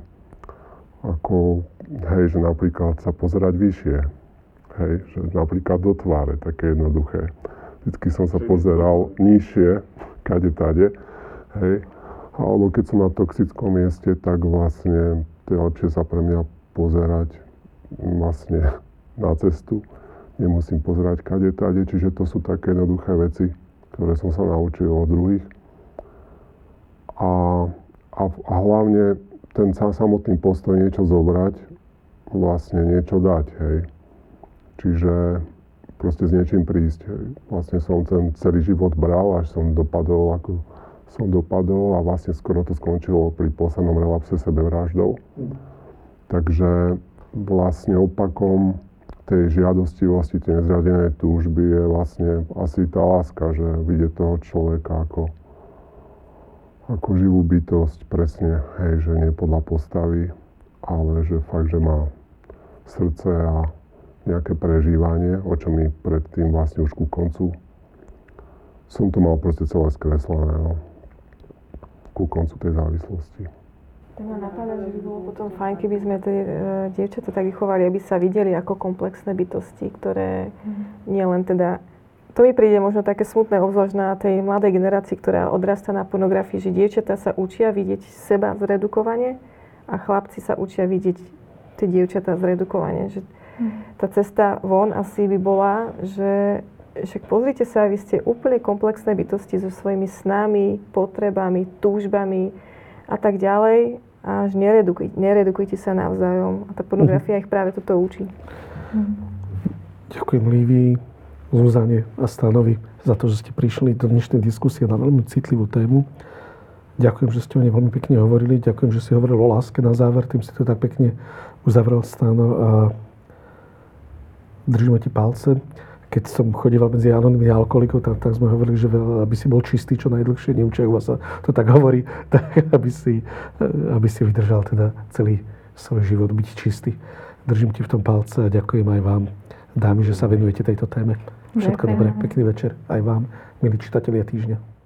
ako, hej, že napríklad sa pozerať vyššie, hej, že napríklad do tváre, také jednoduché. Vždycky som sa pozeral nižšie, kade tade, hej, alebo keď som na toxickom mieste, tak vlastne to je lepšie sa pre mňa pozerať vlastne na cestu. Nemusím pozerať kade tade, čiže to sú také jednoduché veci, ktoré som sa naučil od druhých. A, a, a hlavne ten samotný postoj niečo zobrať, vlastne niečo dať, hej. Čiže proste s niečím prísť. Vlastne som ten celý život bral, až som dopadol, ako som dopadol a vlastne skoro to skončilo pri poslednom relapse sebevraždou. Mm. Takže vlastne opakom tej žiadostivosti, tej nezradenej túžby je vlastne asi tá láska, že vidieť toho človeka ako, ako živú bytosť, presne, hej, že nie podľa postavy, ale že fakt, že má srdce a nejaké prežívanie, o čo mi predtým vlastne už ku koncu som to mal proste celé skreslené, no, ku koncu tej závislosti. Tak ma napadá, že by bolo potom fajn, keby sme tie uh, dievčatá tak vychovali, aby sa videli ako komplexné bytosti, ktoré mm. nie len teda... To mi príde možno také smutné, obzvlášť na tej mladej generácii, ktorá odrastá na pornografii, že dievčatá sa učia vidieť seba zredukovanie a chlapci sa učia vidieť tie dievčatá zredukovanie. Že. Tá cesta von asi by bola, že však pozrite sa, vy ste úplne komplexné bytosti so svojimi snami, potrebami, túžbami a tak ďalej až neredukuj, neredukujte sa navzájom. A tá pornografia uh-huh. ich práve toto učí. Uh-huh. Ďakujem Lívii, Zuzane a Stanovi za to, že ste prišli do dnešnej diskusie na veľmi citlivú tému. Ďakujem, že ste o nej veľmi pekne hovorili. Ďakujem, že si hovoril o láske na záver. Tým si to tak pekne uzavrel Stano. A držíme ti palce keď som chodíval medzi anonimných alkoholikov, tak, tak sme hovorili, že aby si bol čistý čo najdlhšie, neučia sa to tak hovorí, tak aby si, aby si vydržal teda celý svoj život byť čistý. Držím ti v tom palce a ďakujem aj vám, dámy, že sa venujete tejto téme. Všetko dobré, pekný večer aj vám, milí čitatelia týždňa.